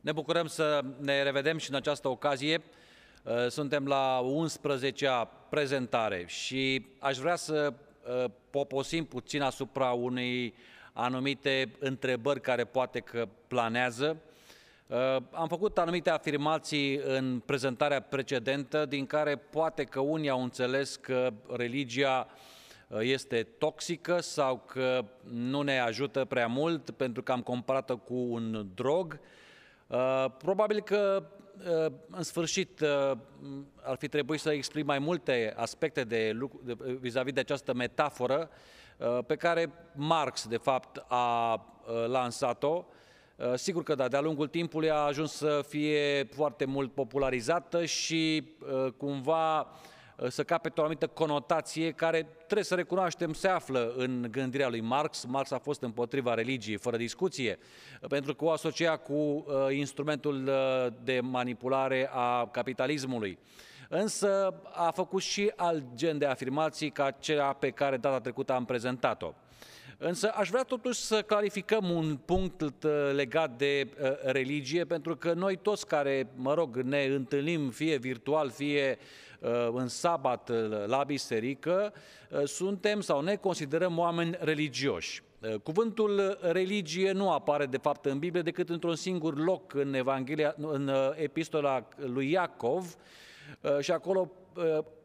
Ne bucurăm să ne revedem și în această ocazie. Uh, suntem la 11-a prezentare și aș vrea să uh, poposim puțin asupra unei anumite întrebări care poate că planează. Uh, am făcut anumite afirmații în prezentarea precedentă, din care poate că unii au înțeles că religia este toxică sau că nu ne ajută prea mult pentru că am comparat-o cu un drog. Uh, probabil că uh, în sfârșit uh, ar fi trebuit să exprim mai multe aspecte de, vis-a-vis de această metaforă pe care Marx, de fapt, a lansat-o. Sigur că da, de-a lungul timpului a ajuns să fie foarte mult popularizată și cumva Uh, să capete o anumită conotație care, trebuie să recunoaștem, se află în gândirea lui Marx. Marx a fost împotriva religiei, fără discuție, uh, pentru că o asocia cu uh, instrumentul de manipulare a capitalismului. Însă a făcut și alt gen de afirmații ca cea pe care data trecută am prezentat-o. Însă aș vrea totuși să clarificăm un punct legat de religie, pentru că noi toți care, mă rog, ne întâlnim fie virtual, fie Uh, în sabat uh, la biserică, uh, suntem sau ne considerăm oameni religioși. Cuvântul religie nu apare de fapt în Biblie decât într-un singur loc în Evanghelia, în epistola lui Iacov și acolo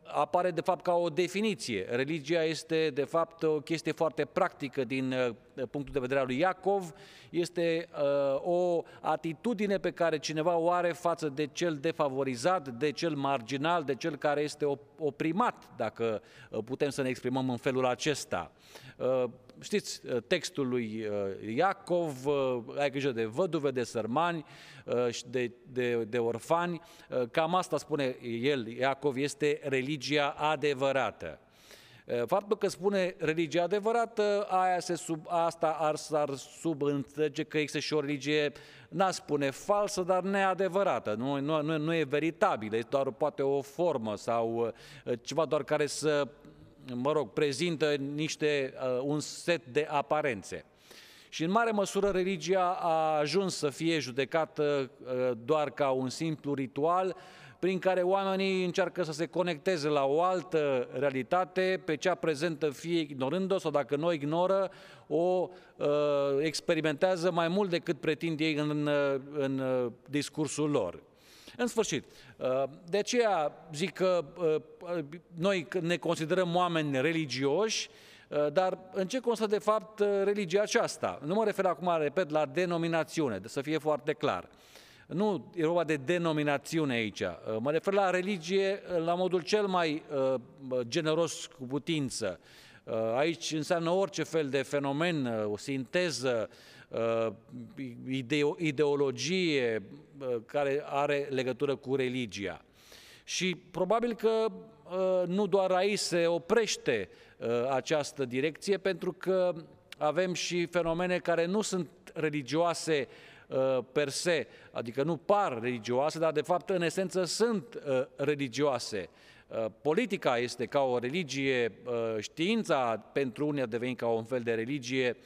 apare de fapt ca o definiție. Religia este de fapt o chestie foarte practică din uh, punctul de vedere al lui Iacov, este uh, o atitudine pe care cineva o are față de cel defavorizat, de cel marginal, de cel care este oprimat, dacă uh, putem să ne exprimăm în felul acesta. Uh, știți textul lui Iacov, ai grijă de văduve, de sărmani și de, de, de orfani, cam asta spune el, Iacov, este religia adevărată. Faptul că spune religia adevărată, aia se sub, asta ar, ar subînțelege că există și o religie, n-aș spune falsă, dar neadevărată, nu, nu, nu, nu e veritabilă, este doar poate o formă sau ceva doar care să, mă rog, prezintă niște, un set de aparențe. Și în mare măsură religia a ajuns să fie judecată doar ca un simplu ritual, prin care oamenii încearcă să se conecteze la o altă realitate, pe cea prezentă fie ignorând-o sau dacă nu o ignoră, o uh, experimentează mai mult decât pretind ei în, în uh, discursul lor. În sfârșit, uh, de aceea zic că uh, noi ne considerăm oameni religioși, uh, dar în ce constă de fapt religia aceasta? Nu mă refer acum, repet, la denominațiune, să fie foarte clar. Nu e vorba de denominațiune aici. Uh, mă refer la religie uh, la modul cel mai uh, generos cu putință. Aici înseamnă orice fel de fenomen, o sinteză, ideologie care are legătură cu religia. Și probabil că nu doar aici se oprește această direcție, pentru că avem și fenomene care nu sunt religioase Uh, per se, adică nu par religioase, dar de fapt în esență sunt uh, religioase. Uh, politica este ca o religie, știința pentru unii a devenit ca un fel de religie,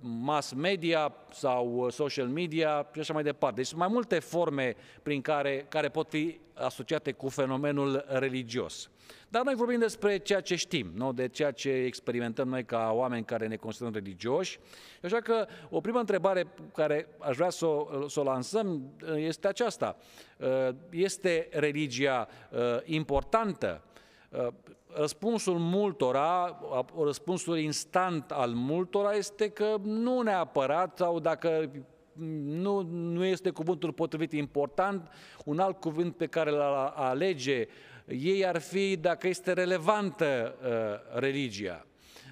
mass media sau social media și așa mai departe. Deci sunt mai multe forme prin care, care pot fi asociate cu fenomenul religios. Dar noi vorbim despre ceea ce știm, nu? de ceea ce experimentăm noi ca oameni care ne considerăm religioși. Așa că o primă întrebare care aș vrea să o, să o lansăm este aceasta. Este religia importantă? Răspunsul multora, răspunsul instant al multora este că nu neapărat, sau dacă nu, nu este cuvântul potrivit important, un alt cuvânt pe care îl alege ei ar fi dacă este relevantă uh, religia.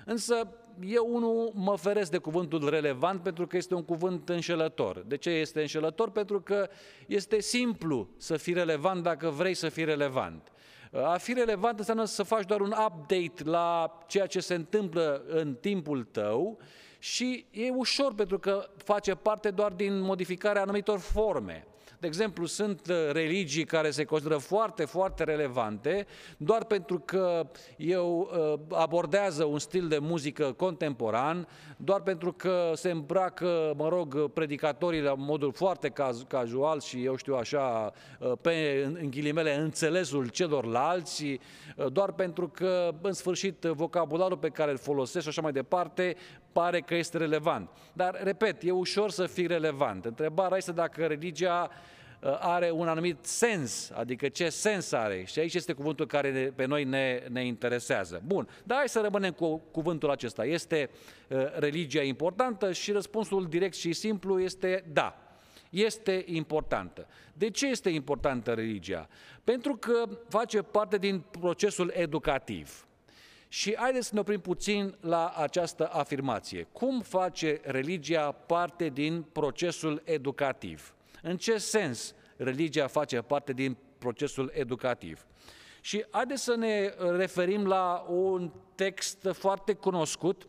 Însă eu unul mă feresc de cuvântul relevant pentru că este un cuvânt înșelător. De ce este înșelător? Pentru că este simplu să fii relevant dacă vrei să fii relevant. A fi relevant înseamnă să faci doar un update la ceea ce se întâmplă în timpul tău și e ușor pentru că face parte doar din modificarea anumitor forme. De exemplu, sunt uh, religii care se consideră foarte, foarte relevante doar pentru că eu uh, abordează un stil de muzică contemporan, doar pentru că se îmbracă, mă rog, predicatorii la modul foarte casual și eu știu așa, uh, pe, în ghilimele, înțelesul celorlalți, doar pentru că, în sfârșit, vocabularul pe care îl folosesc și așa mai departe, pare că este relevant. Dar, repet, e ușor să fii relevant. Întrebarea este dacă religia uh, are un anumit sens, adică ce sens are. Și aici este cuvântul care ne, pe noi ne, ne interesează. Bun, dar hai să rămânem cu cuvântul acesta. Este uh, religia importantă? Și răspunsul direct și simplu este da. Este importantă. De ce este importantă religia? Pentru că face parte din procesul educativ. Și haideți să ne oprim puțin la această afirmație. Cum face religia parte din procesul educativ? În ce sens religia face parte din procesul educativ? Și haideți să ne referim la un text foarte cunoscut.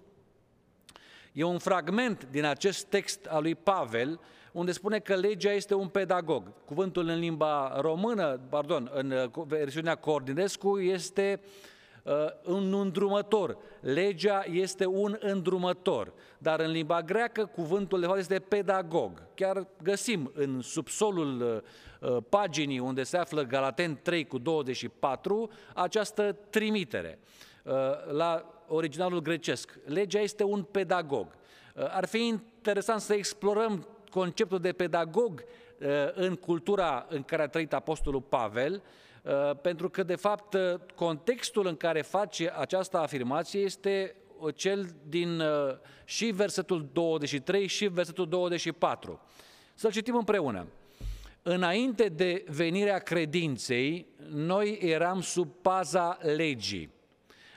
E un fragment din acest text al lui Pavel, unde spune că legea este un pedagog. Cuvântul în limba română, pardon, în versiunea Cordinescu, este uh, Uh, un îndrumător. Legea este un îndrumător, dar în limba greacă cuvântul de fapt este pedagog. Chiar găsim în subsolul uh, uh, paginii unde se află Galaten 3 cu 24 această trimitere la originalul grecesc. Legea este un pedagog. Ar fi interesant să explorăm conceptul de pedagog în cultura în care a trăit Apostolul Pavel, Uh, pentru că, de fapt, uh, contextul în care face această afirmație este uh, cel din și versetul 23 și versetul 24. Să-l citim împreună. Înainte de venirea credinței, noi eram sub paza legii,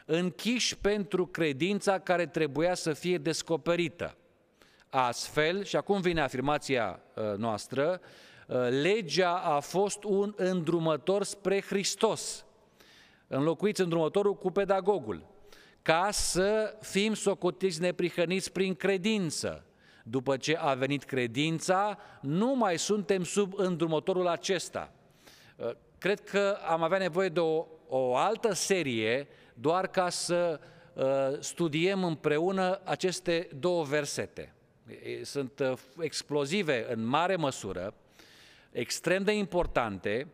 închiși pentru credința care trebuia să fie descoperită. Astfel, și acum vine afirmația noastră, Uh, legea a fost un îndrumător spre Hristos. Înlocuiți îndrumătorul cu pedagogul, ca să fim socotiți neprihăniți prin credință. După ce a venit credința, nu mai suntem sub îndrumătorul acesta. Uh, cred că am avea nevoie de o, o altă serie doar ca să uh, studiem împreună aceste două versete. Sunt explozive în mare măsură, extrem de importante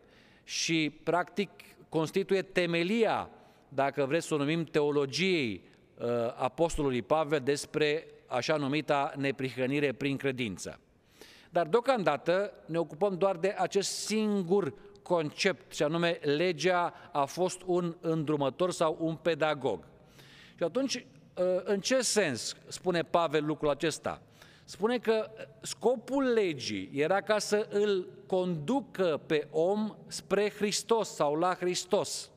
și, practic, constituie temelia, dacă vreți să o numim, teologiei uh, Apostolului Pavel despre așa numita neprihănire prin credință. Dar deocamdată ne ocupăm doar de acest singur concept, și anume legea a fost un îndrumător sau un pedagog. Și atunci, uh, în ce sens spune Pavel lucrul acesta? Spune că scopul legii era ca să îl conducă pe om spre Hristos sau la Hristos.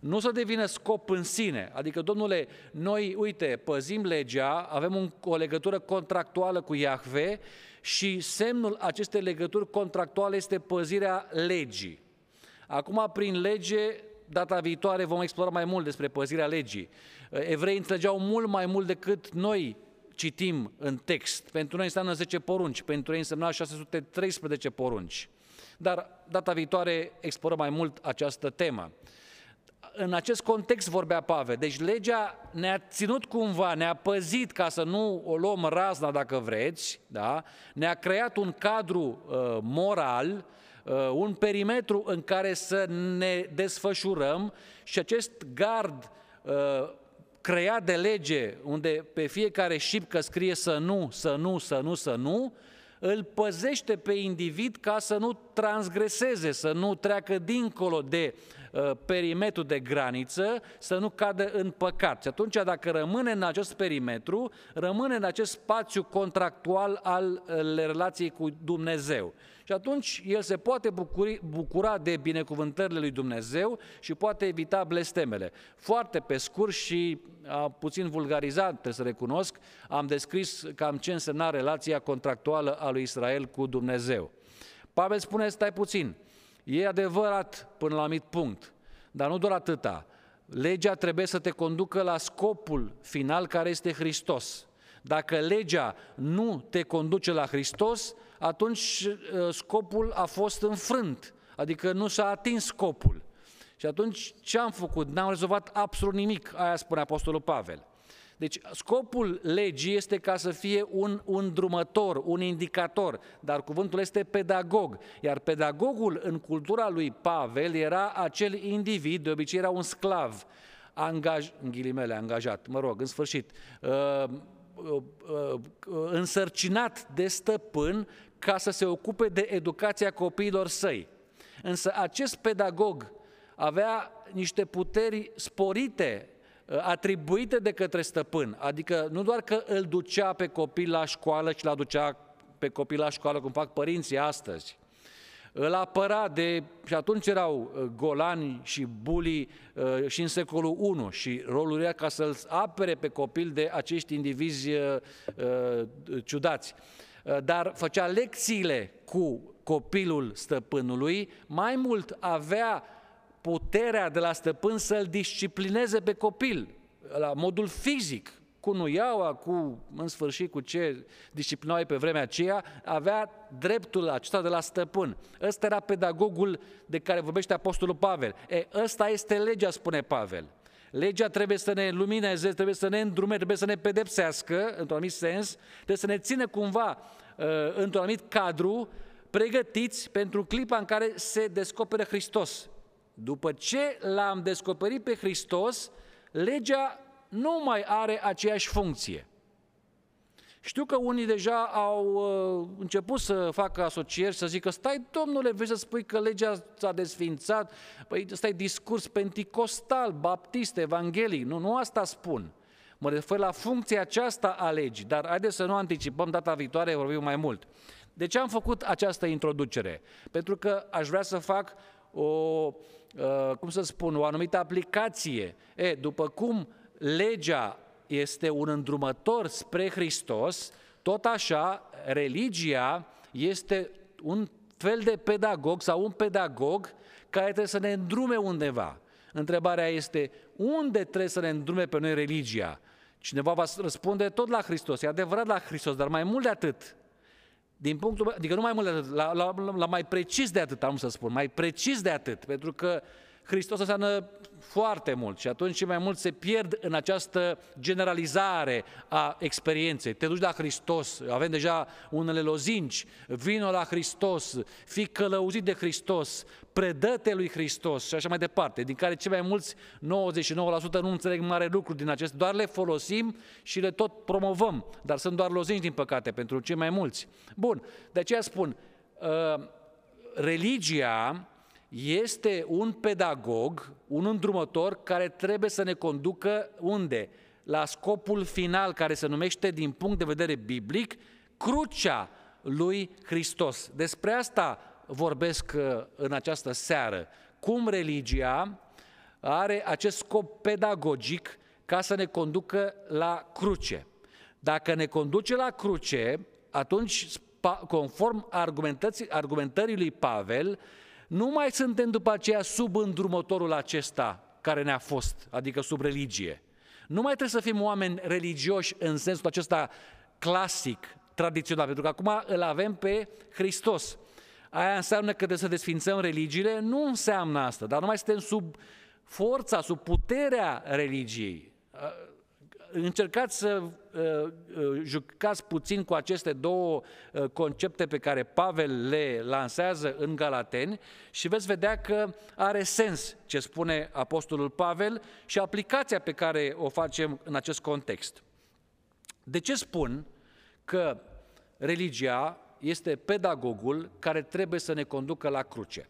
Nu să devină scop în sine, adică, domnule, noi, uite, păzim legea, avem un, o legătură contractuală cu Iahve și semnul acestei legături contractuale este păzirea legii. Acum, prin lege, data viitoare vom explora mai mult despre păzirea legii. Evrei înțelegeau mult mai mult decât noi citim în text. Pentru noi înseamnă 10 porunci, pentru ei însemna 613 porunci. Dar data viitoare explorăm mai mult această temă. În acest context vorbea Pavel. Deci legea ne-a ținut cumva, ne-a păzit ca să nu o luăm razna dacă vreți, da? ne-a creat un cadru uh, moral, uh, un perimetru în care să ne desfășurăm și acest gard uh, creat de lege, unde pe fiecare șipcă scrie să nu, să nu, să nu, să nu, îl păzește pe individ ca să nu transgreseze, să nu treacă dincolo de uh, perimetru de graniță, să nu cadă în păcat. Și atunci, dacă rămâne în acest perimetru, rămâne în acest spațiu contractual al uh, relației cu Dumnezeu. Și atunci el se poate bucuri, bucura de binecuvântările lui Dumnezeu și poate evita blestemele. Foarte pe scurt și a, puțin vulgarizat, trebuie să recunosc, am descris cam ce însemna relația contractuală a lui Israel cu Dumnezeu. Pavel spune, stai puțin, e adevărat până la un anumit punct, dar nu doar atâta. Legea trebuie să te conducă la scopul final care este Hristos. Dacă legea nu te conduce la Hristos, atunci uh, scopul a fost înfrânt, adică nu s-a atins scopul. Și atunci ce am făcut? N-am rezolvat absolut nimic, aia spune Apostolul Pavel. Deci scopul legii este ca să fie un, un drumător, un indicator, dar cuvântul este pedagog. Iar pedagogul în cultura lui Pavel era acel individ, de obicei era un sclav, angaj, în ghilimele, angajat, mă rog, în sfârșit, uh, uh, uh, însărcinat de stăpân ca să se ocupe de educația copiilor săi. Însă acest pedagog avea niște puteri sporite Uh, atribuite de către stăpân, adică nu doar că îl ducea pe copil la școală și l ducea pe copil la școală, cum fac părinții astăzi, îl apăra de, și atunci erau uh, golani și bulii uh, și în secolul I și rolul era ca să-l apere pe copil de acești indivizi ciudați. Dar făcea lecțiile cu copilul stăpânului, mai mult avea puterea de la stăpân să-l disciplineze pe copil, la modul fizic, cu nuiaua, cu, în sfârșit, cu ce disciplinau pe vremea aceea, avea dreptul acesta de la stăpân. Ăsta era pedagogul de care vorbește Apostolul Pavel. E, ăsta este legea, spune Pavel. Legea trebuie să ne lumineze, trebuie să ne îndrume, trebuie să ne pedepsească, într-un anumit sens, trebuie să ne țină cumva uh, într-un anumit cadru, pregătiți pentru clipa în care se descoperă Hristos. După ce l-am descoperit pe Hristos, legea nu mai are aceeași funcție. Știu că unii deja au uh, început să facă asocieri, să zică, stai domnule, vei să spui că legea s-a desfințat, păi ăsta e discurs penticostal, baptist, evanghelic, nu, nu asta spun. Mă refer la funcția aceasta a legii, dar haideți să nu anticipăm, data viitoare vorbim mai mult. De ce am făcut această introducere? Pentru că aș vrea să fac o Uh, cum să spun, o anumită aplicație. E, după cum legea este un îndrumător spre Hristos, tot așa religia este un fel de pedagog sau un pedagog care trebuie să ne îndrume undeva. Întrebarea este, unde trebuie să ne îndrume pe noi religia? Cineva va răspunde tot la Hristos, e adevărat la Hristos, dar mai mult de atât, din punctul adică nu mai mult de atât, la, la, la mai precis de atât, am să spun, mai precis de atât, pentru că Hristos înseamnă foarte mult și atunci și mai mult se pierd în această generalizare a experienței. Te duci la Hristos, avem deja unele lozinci, vino la Hristos, fii călăuzit de Hristos, predă-te lui Hristos și așa mai departe, din care cei mai mulți, 99% nu înțeleg mare lucru din acest, doar le folosim și le tot promovăm, dar sunt doar lozinci din păcate pentru cei mai mulți. Bun, de aceea spun, uh, religia este un pedagog, un îndrumător care trebuie să ne conducă unde? La scopul final care se numește din punct de vedere biblic crucea lui Hristos. Despre asta vorbesc uh, în această seară. Cum religia are acest scop pedagogic ca să ne conducă la cruce. Dacă ne conduce la cruce, atunci, conform argumentării lui Pavel, nu mai suntem după aceea sub îndrumătorul acesta care ne-a fost, adică sub religie. Nu mai trebuie să fim oameni religioși în sensul acesta clasic, tradițional, pentru că acum îl avem pe Hristos. Aia înseamnă că trebuie să desfințăm religiile? Nu înseamnă asta, dar nu mai suntem sub forța, sub puterea religiei încercați să uh, uh, jucați puțin cu aceste două uh, concepte pe care Pavel le lansează în Galateni și veți vedea că are sens ce spune Apostolul Pavel și aplicația pe care o facem în acest context. De ce spun că religia este pedagogul care trebuie să ne conducă la cruce?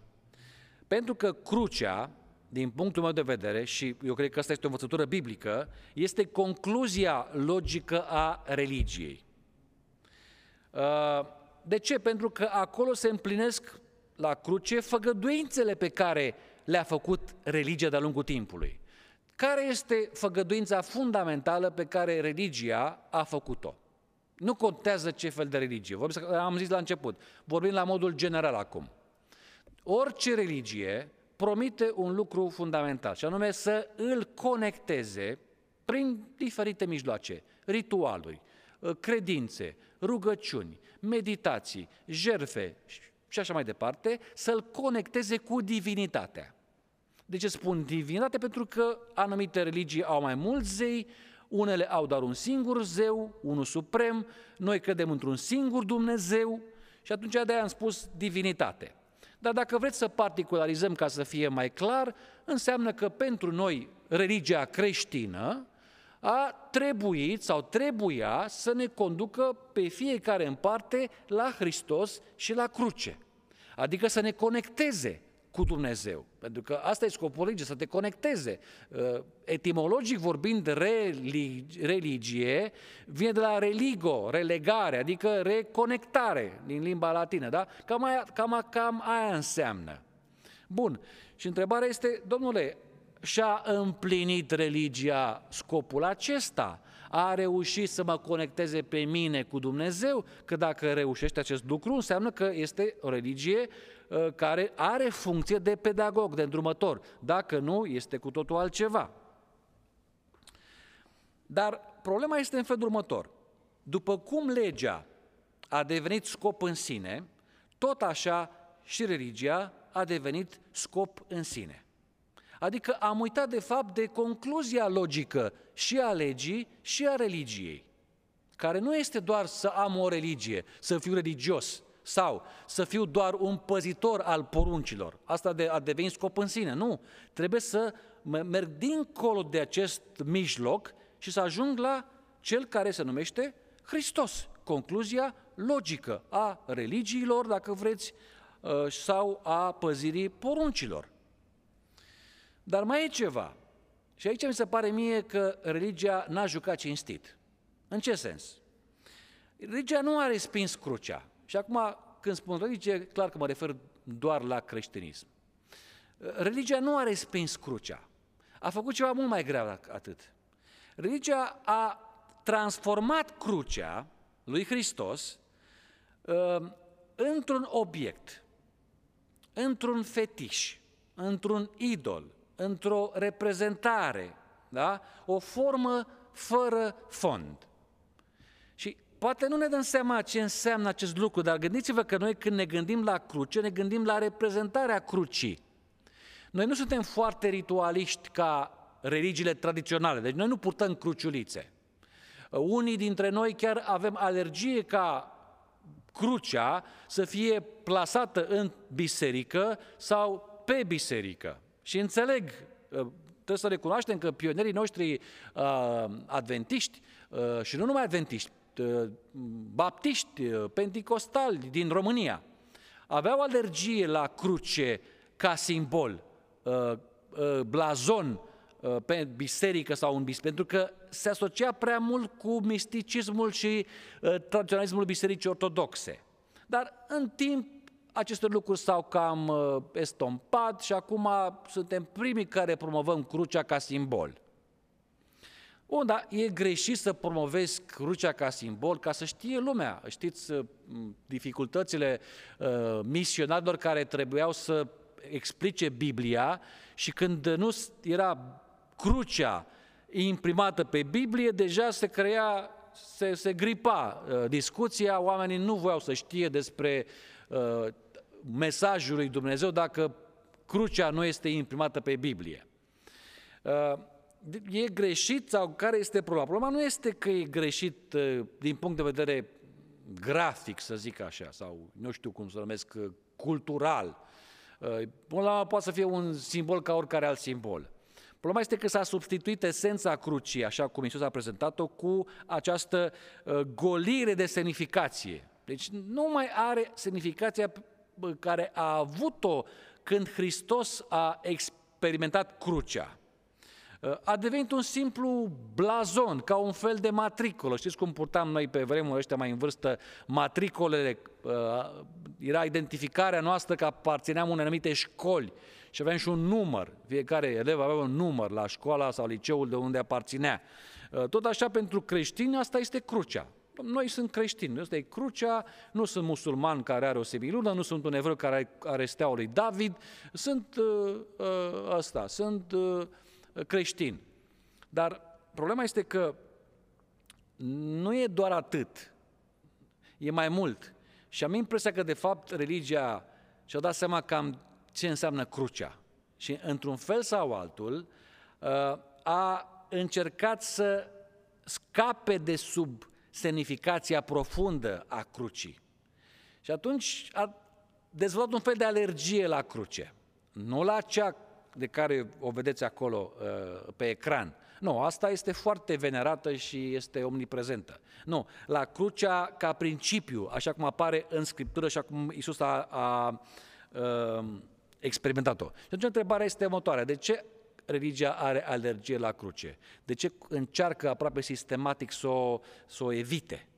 Pentru că crucea din punctul meu de vedere, și eu cred că asta este o învățătură biblică, este concluzia logică a religiei. Uh, de ce? Pentru că acolo se împlinesc la cruce făgăduințele pe care le-a făcut religia de-a lungul timpului. Care este făgăduința fundamentală pe care religia a făcut-o? Nu contează ce fel de religie. Am zis la început. Vorbim la modul general acum. Orice religie promite un lucru fundamental, și anume să îl conecteze prin diferite mijloace, ritualuri, uh, credințe, rugăciuni, meditații, jerfe și așa mai departe, să-l conecteze cu divinitatea. De ce spun divinitate? Pentru că anumite religii au mai mulți zei, unele au doar un singur zeu, unul suprem, noi credem într-un singur Dumnezeu și atunci de-aia am spus divinitate. Dar dacă vreți să particularizăm ca să fie mai clar, înseamnă că pentru noi religia creștină a trebuit sau trebuia să ne conducă pe fiecare în parte la Hristos și la cruce. Adică să ne conecteze cu Dumnezeu. Pentru că asta e scopul religiei, să te conecteze. Uh, etimologic vorbind, religie vine de la religo, relegare, adică reconectare din limba latină. Da? Cam, aia, cam, cam aia înseamnă. Bun. Și întrebarea este, domnule, și-a împlinit religia scopul acesta? A reușit să mă conecteze pe mine cu Dumnezeu? Că dacă reușește acest lucru, înseamnă că este o religie uh, care are funcție de pedagog, de îndrumător. Dacă nu, este cu totul altceva. Dar problema este în felul următor. După cum legea a devenit scop în sine, tot așa și religia a devenit scop în sine. Adică am uitat de fapt de concluzia logică și a legii și a religiei, care nu este doar să am o religie, să fiu religios sau să fiu doar un păzitor al poruncilor. Asta de, a devenit scop în sine. Nu, trebuie să merg dincolo de acest mijloc și să ajung la cel care se numește Hristos. Concluzia logică a religiilor, dacă vreți, uh, sau a păzirii poruncilor. Dar mai e ceva. Și aici mi se pare mie că religia n-a jucat cinstit. În ce sens? Religia nu a respins crucea. Și acum, când spun religie, clar că mă refer doar la creștinism. Religia nu a respins crucea. A făcut ceva mult mai grav atât. Religia a transformat crucea lui Hristos uh, într-un obiect, într-un fetiș, într-un idol, într-o reprezentare, da? o formă fără fond. Și poate nu ne dăm seama ce înseamnă acest lucru, dar gândiți-vă că noi când ne gândim la cruce, ne gândim la reprezentarea crucii. Noi nu suntem foarte ritualiști ca religiile tradiționale, deci noi nu purtăm cruciulițe. Unii dintre noi chiar avem alergie ca crucea să fie plasată în biserică sau pe biserică. Și înțeleg, uh, trebuie să recunoaștem că pionerii noștri uh, adventiști, uh, și nu numai adventiști, uh, baptiști, uh, penticostali din România, aveau alergie la cruce ca simbol, uh, uh, blazon uh, pe biserică sau un bis, pentru că se asocia prea mult cu misticismul și uh, tradiționalismul bisericii ortodoxe. Dar în timp aceste lucruri s-au cam uh, estompat și acum suntem primii care promovăm crucea ca simbol. Bun, dar e greșit să promovezi crucea ca simbol, ca să știe lumea. Știți uh, dificultățile uh, misionarilor care trebuiau să explice Biblia și când nu era crucea imprimată pe Biblie, deja se crea, se, se gripa uh, discuția, oamenii nu voiau să știe despre uh, mesajul lui Dumnezeu dacă crucea nu este imprimată pe Biblie. Uh, e greșit sau care este problema? Problema nu este că e greșit uh, din punct de vedere grafic, să zic așa, sau nu știu cum să numesc, uh, cultural. Problema poate să fie un simbol ca oricare alt simbol. Problema este că s-a substituit esența crucii, așa cum Iisus a prezentat-o, cu această golire de semnificație. Deci nu mai are semnificația care a avut-o când Hristos a experimentat crucea. A devenit un simplu blazon, ca un fel de matricolă. Știți cum purtam noi pe vremuri ăștia mai în vârstă matricolele? Era identificarea noastră că aparțineam unei anumite școli și aveam și un număr. Fiecare elev avea un număr la școala sau liceul de unde aparținea. Tot așa pentru creștini asta este crucea. Noi sunt creștini, ăsta e crucea, nu sunt musulman care are o semilună, nu sunt un evreu care are steaua lui David, sunt uh, uh, ăsta, sunt uh, creștini. Dar problema este că nu e doar atât, e mai mult. Și am impresia că, de fapt, religia și-a dat seama cam ce înseamnă crucea. Și, într-un fel sau altul, uh, a încercat să scape de sub semnificația profundă a crucii. Și atunci a dezvoltat un fel de alergie la cruce. Nu la cea de care o vedeți acolo uh, pe ecran. Nu, asta este foarte venerată și este omniprezentă. Nu, la crucea ca principiu, așa cum apare în Scriptură și acum Iisus a, a, a uh, experimentat-o. Și atunci întrebarea este următoarea. De ce religia are alergie la cruce? De ce încearcă aproape sistematic să o, să o evite?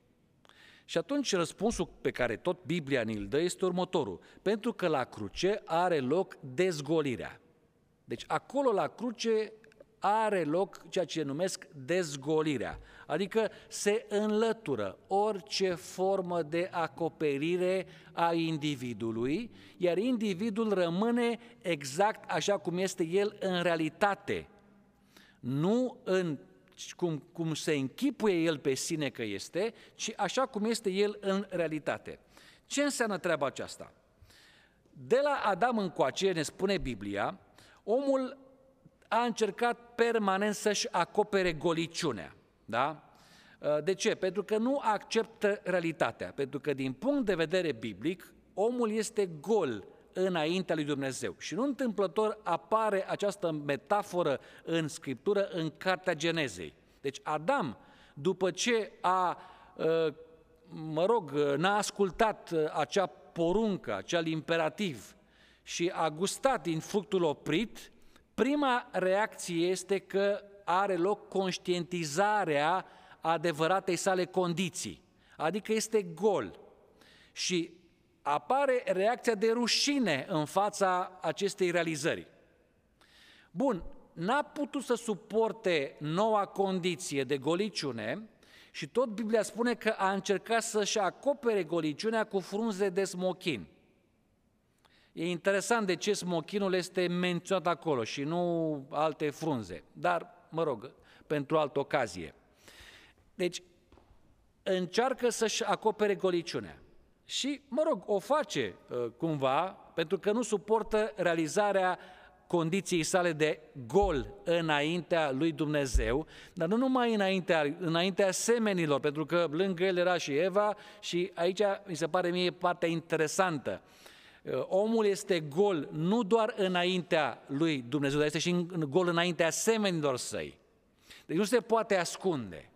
Și atunci răspunsul pe care tot Biblia ni-l dă este următorul. Pentru că la cruce are loc dezgolirea. Deci acolo la cruce are loc ceea ce numesc dezgolirea, adică se înlătură orice formă de acoperire a individului, iar individul rămâne exact așa cum este el în realitate, nu în cum, cum se închipuie el pe sine că este, ci așa cum este el în realitate. Ce înseamnă treaba aceasta? De la Adam încoace, ne spune Biblia, omul a încercat permanent să-și acopere goliciunea. Da? De ce? Pentru că nu acceptă realitatea. Pentru că din punct de vedere biblic, omul este gol înaintea lui Dumnezeu. Și nu întâmplător apare această metaforă în Scriptură în Cartea Genezei. Deci Adam, după ce a, mă rog, n-a ascultat acea poruncă, acel imperativ și a gustat din fructul oprit, prima reacție este că are loc conștientizarea adevăratei sale condiții, adică este gol. Și apare reacția de rușine în fața acestei realizări. Bun, n-a putut să suporte noua condiție de goliciune și tot Biblia spune că a încercat să-și acopere goliciunea cu frunze de smochin. E interesant de ce smochinul este menționat acolo și nu alte frunze, dar, mă rog, pentru altă ocazie. Deci, încearcă să-și acopere goliciunea. Și, mă rog, o face uh, cumva, pentru că nu suportă realizarea condiției sale de gol înaintea lui Dumnezeu, dar nu numai înaintea, înaintea semenilor, pentru că lângă el era și Eva și aici mi se pare mie partea interesantă. Uh, omul este gol nu doar înaintea lui Dumnezeu, dar este și gol înaintea semenilor săi. Deci nu se poate ascunde.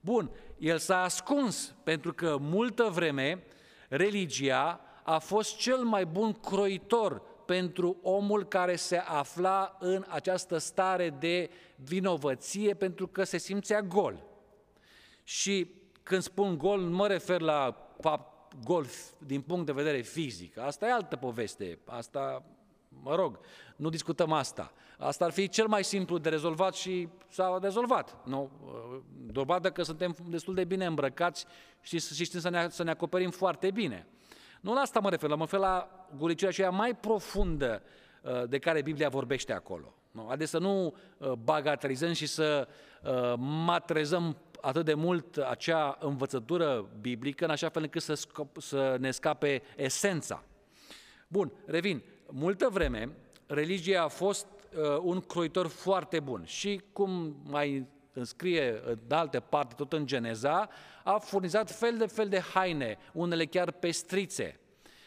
Bun, el s-a ascuns pentru că multă vreme religia a fost cel mai bun croitor pentru omul care se afla în această stare de vinovăție pentru că se simțea gol. Și când spun gol, nu mă refer la gol din punct de vedere fizic. Asta e altă poveste. Asta, mă rog, nu discutăm asta. Asta ar fi cel mai simplu de rezolvat și s-a rezolvat. Nu? Dovadă că suntem destul de bine îmbrăcați și, și știm să ne, să ne acoperim foarte bine. Nu la asta mă refer, mă refer la guricirea aceea mai profundă uh, de care Biblia vorbește acolo. Nu? Adică să nu uh, bagatelizăm și să uh, matrezăm atât de mult acea învățătură biblică, în așa fel încât să, scop, să ne scape esența. Bun, revin. Multă vreme, religia a fost uh, un croitor foarte bun și, cum mai scrie în alte parte, tot în Geneza, a furnizat fel de fel de haine, unele chiar pestrițe.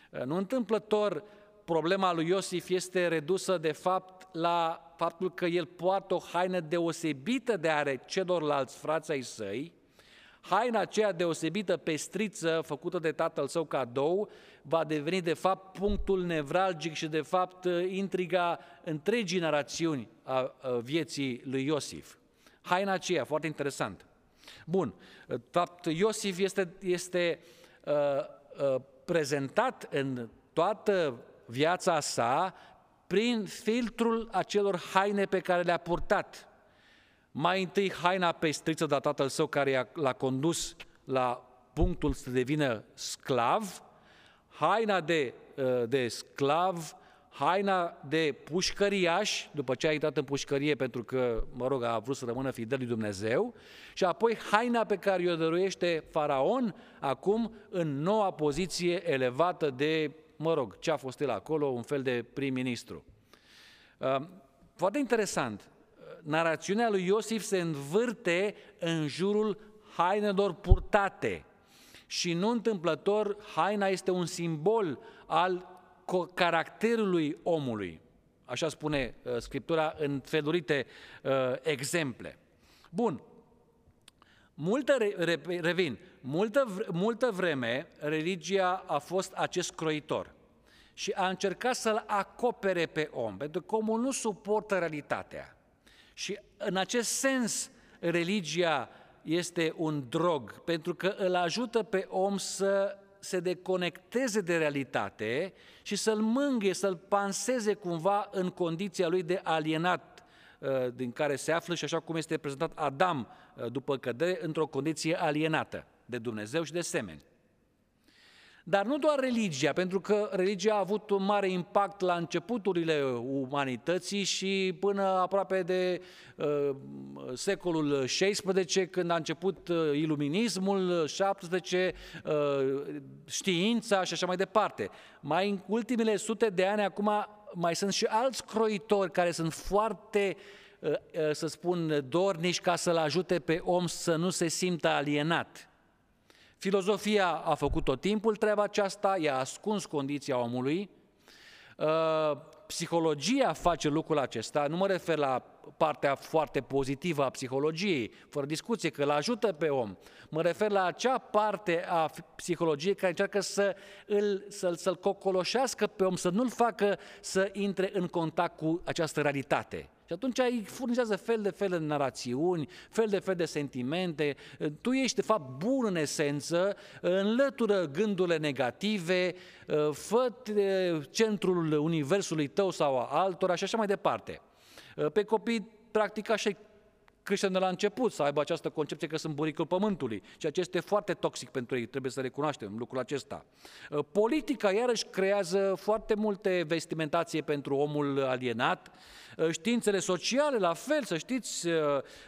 Uh, nu întâmplător, problema lui Iosif este redusă de fapt la faptul că el poartă o haină deosebită de are celorlalți frați ai săi, haina aceea deosebită pestriță făcută de tatăl său cadou va deveni de fapt punctul nevralgic și de fapt intriga întregii narațiuni a vieții lui Iosif. Haina aceea, foarte interesant. Bun, fapt Iosif este, este uh, uh, prezentat în toată viața sa prin filtrul acelor haine pe care le-a purtat. Mai întâi haina pestriță de tatăl său care l-a condus la punctul să devină sclav, haina de, uh, de sclav, haina de pușcăriaș, după ce a intrat în pușcărie pentru că, mă rog, a vrut să rămână fidel lui Dumnezeu, și apoi haina pe care o dăruiește faraon, acum în noua poziție elevată de, mă rog, ce a fost el acolo, un fel de prim-ministru. Uh, foarte interesant, narațiunea lui Iosif se învârte în jurul hainelor purtate și nu întâmplător, haina este un simbol al caracterului omului. Așa spune uh, Scriptura în felurite uh, exemple. Bun. Multă, re, revin, multă, multă vreme religia a fost acest croitor și a încercat să-l acopere pe om, pentru că omul nu suportă realitatea. Și în acest sens, religia este un drog, pentru că îl ajută pe om să se deconecteze de realitate și să-l mânghe, să-l panseze cumva în condiția lui de alienat uh, din care se află și așa cum este prezentat Adam uh, după cădere, într-o condiție alienată de Dumnezeu și de semeni. Dar nu doar religia, pentru că religia a avut un mare impact la începuturile umanității și până aproape de uh, secolul XVI, când a început uh, iluminismul, 17, uh, știința și așa mai departe. Mai în ultimele sute de ani, acum mai sunt și alți croitori care sunt foarte uh, uh, să spun, dornici ca să-l ajute pe om să nu se simtă alienat. Filozofia a făcut tot timpul treaba aceasta, i-a ascuns condiția omului, uh, psihologia face lucrul acesta, nu mă refer la partea foarte pozitivă a psihologiei, fără discuție, că îl ajută pe om. Mă refer la acea parte a psihologiei care încearcă să îl, să-l, să-l cocoloșească pe om, să nu-l facă să intre în contact cu această realitate. Și atunci îi furnizează fel de fel de narațiuni, fel de fel de sentimente. Tu ești, de fapt, bun în esență, înlătură gândurile negative, fă centrul universului tău sau a altora și așa mai departe. Pe copii, practic, așa creștem de la început să aibă această concepție că sunt buricul pământului, ceea ce este foarte toxic pentru ei, trebuie să recunoaștem lucrul acesta. Politica, iarăși, creează foarte multe vestimentație pentru omul alienat, științele sociale, la fel, să știți, uh,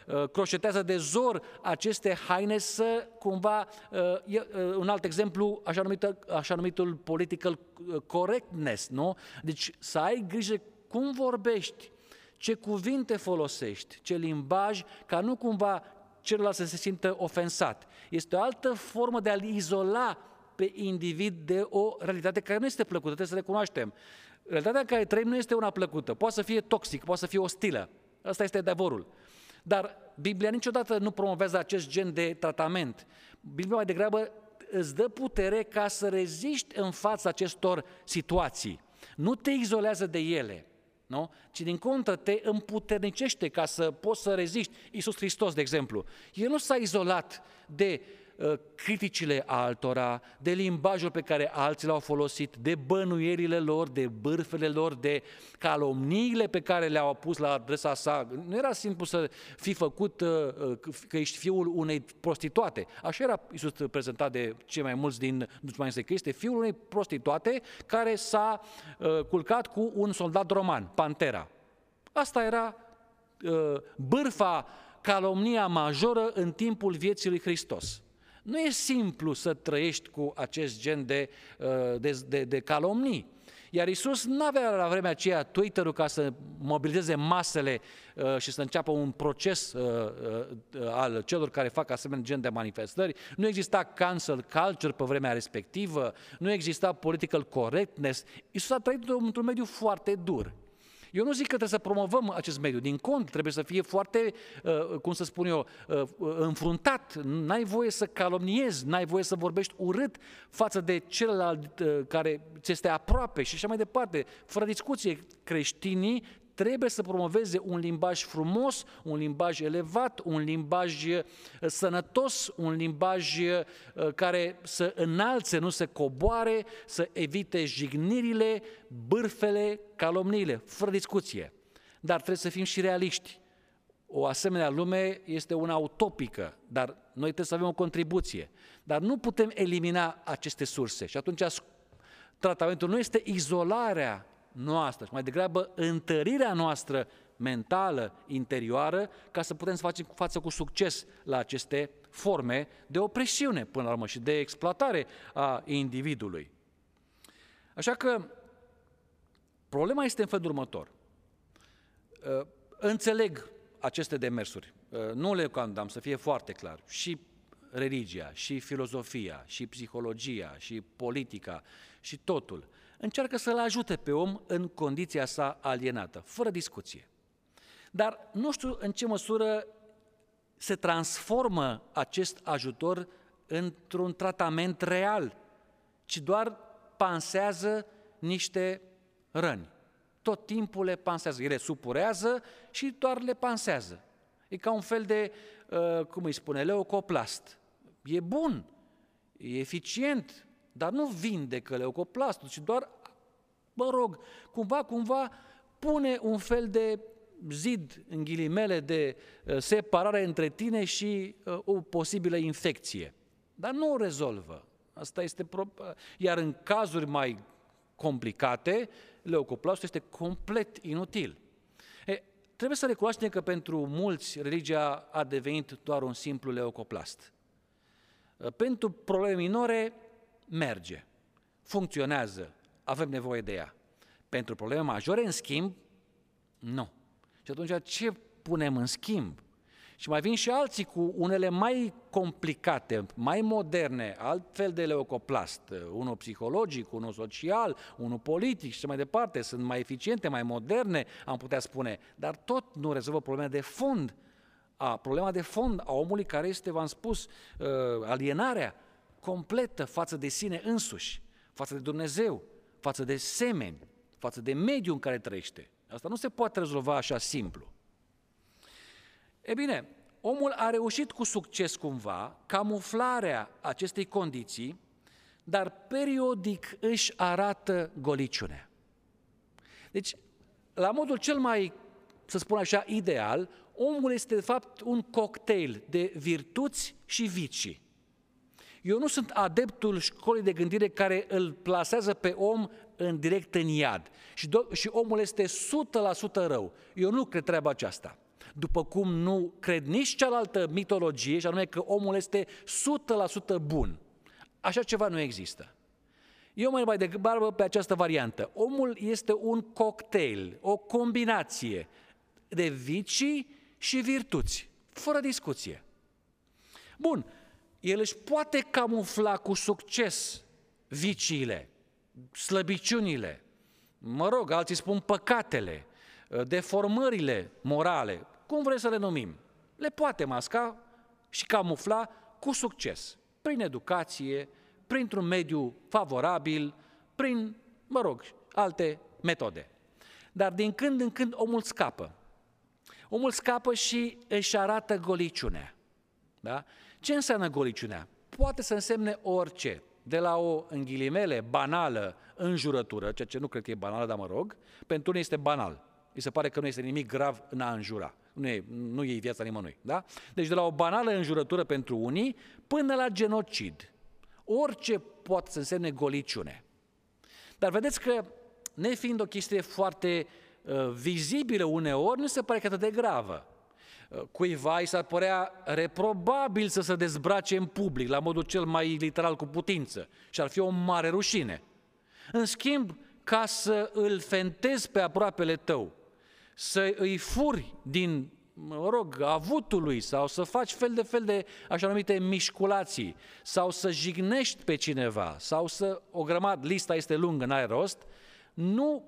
uh, croșetează de zor aceste haine să cumva, uh, un alt exemplu, așa, numită, așa numitul political correctness, nu? Deci să ai grijă cum vorbești, ce cuvinte folosești, ce limbaj, ca nu cumva celălalt să se simtă ofensat. Este o altă formă de a-l izola pe individ de o realitate care nu este plăcută, trebuie să recunoaștem. Realitatea în care trăim nu este una plăcută, poate să fie toxic, poate să fie ostilă. Asta este adevărul. Dar Biblia niciodată nu promovează acest gen de tratament. Biblia mai degrabă îți dă putere ca să reziști în fața acestor situații. Nu te izolează de ele, nu? ci din contră te împuternicește ca să poți să reziști. Iisus Hristos, de exemplu, el nu s-a izolat de Uh, criticile altora, de limbajul pe care alții l-au folosit, de bănuierile lor, de bârfele lor, de calomniile pe care le-au pus la adresa sa. Nu era simplu să fi făcut uh, uh, că ești fiul unei prostituate. Așa era Iisus prezentat de cei mai mulți din dușmanii că este fiul unei prostituate care s-a culcat cu un soldat roman, Pantera. Asta era bârfa calomnia majoră în timpul vieții lui Hristos. Nu e simplu să trăiești cu acest gen de, uh, de, de, de calomnii. Iar Isus nu avea la vremea aceea Twitter-ul ca să mobilizeze masele uh, și să înceapă un proces uh, uh, al celor care fac asemenea gen de manifestări. Nu exista cancel culture pe vremea respectivă, nu exista political correctness. Isus a trăit într-un mediu foarte dur. Eu nu zic că trebuie să promovăm acest mediu, din cont, trebuie să fie foarte, uh, cum să spun eu, uh, înfruntat, n-ai voie să calomniezi, n-ai voie să vorbești urât față de celălalt uh, care ți este aproape și așa mai departe. Fără discuție, creștinii trebuie să promoveze un limbaj frumos, un limbaj elevat, un limbaj uh, sănătos, un limbaj uh, care să înalțe, nu să coboare, să evite jignirile, bârfele, calomniile, fără discuție. Dar trebuie să fim și realiști. O asemenea lume este una utopică, dar noi trebuie să avem o contribuție. Dar nu putem elimina aceste surse și atunci tratamentul nu este izolarea noastră și mai degrabă întărirea noastră mentală, interioară, ca să putem să facem față cu succes la aceste forme de opresiune, până la urmă, și de exploatare a individului. Așa că problema este în felul următor. Uh, înțeleg aceste demersuri, uh, nu le condam, să fie foarte clar. Și religia, și filozofia, și psihologia, și politica, și totul încearcă să-l ajute pe om în condiția sa alienată, fără discuție. Dar nu știu în ce măsură se transformă acest ajutor într-un tratament real, ci doar pansează niște răni. Tot timpul le pansează. Ele supurează și doar le pansează. E ca un fel de, uh, cum îi spune, leucoplast. E bun, e eficient, dar nu vindecă leucoplastul, ci doar, mă rog, cumva, cumva pune un fel de zid, în ghilimele, de uh, separare între tine și uh, o posibilă infecție. Dar nu o rezolvă. Asta este pro... Iar în cazuri mai complicate, leucoplastul este complet inutil. E, trebuie să recunoaștem că pentru mulți religia a devenit doar un simplu leucoplast. Uh, pentru probleme minore merge, funcționează, avem nevoie de ea. Pentru probleme majore, în schimb, nu. Și atunci ce punem în schimb? Și mai vin și alții cu unele mai complicate, mai moderne, altfel de leucoplast, unul psihologic, unul social, unul politic și mai departe, sunt mai eficiente, mai moderne, am putea spune, dar tot nu rezolvă problema de fond, a, problema de fond a omului care este, v-am spus, uh, alienarea completă față de sine însuși, față de Dumnezeu, față de semeni, față de mediul în care trăiește. Asta nu se poate rezolva așa simplu. E bine, omul a reușit cu succes cumva camuflarea acestei condiții, dar periodic își arată goliciunea. Deci, la modul cel mai, să spun așa, ideal, omul este de fapt un cocktail de virtuți și vicii. Eu nu sunt adeptul școlii de gândire care îl plasează pe om în direct în iad și, do- și omul este 100% rău. Eu nu cred treaba aceasta. După cum nu cred nici cealaltă mitologie, și anume că omul este 100% bun. Așa ceva nu există. Eu mai mai degrabă pe această variantă. Omul este un cocktail, o combinație de vicii și virtuți, fără discuție. Bun, el își poate camufla cu succes viciile, slăbiciunile, mă rog, alții spun păcatele, deformările morale, cum vrei să le numim. Le poate masca și camufla cu succes, prin educație, printr-un mediu favorabil, prin, mă rog, alte metode. Dar din când în când omul scapă. Omul scapă și își arată goliciunea. Da? Ce înseamnă goliciunea? Poate să însemne orice, de la o, în ghilimele, banală înjurătură, ceea ce nu cred că e banală, dar mă rog, pentru unii este banal. Îi se pare că nu este nimic grav în a înjura. Nu e, nu e viața nimănui. Da? Deci de la o banală înjurătură pentru unii până la genocid. Orice poate să însemne goliciune. Dar vedeți că, nefiind o chestie foarte uh, vizibilă uneori, nu se pare că atât de gravă cuiva îi s-ar părea reprobabil să se dezbrace în public, la modul cel mai literal cu putință, și ar fi o mare rușine. În schimb, ca să îl fentezi pe aproapele tău, să îi furi din, mă rog, avutul lui sau să faci fel de fel de așa numite mișculații sau să jignești pe cineva sau să, o grămadă, lista este lungă, n-ai rost, nu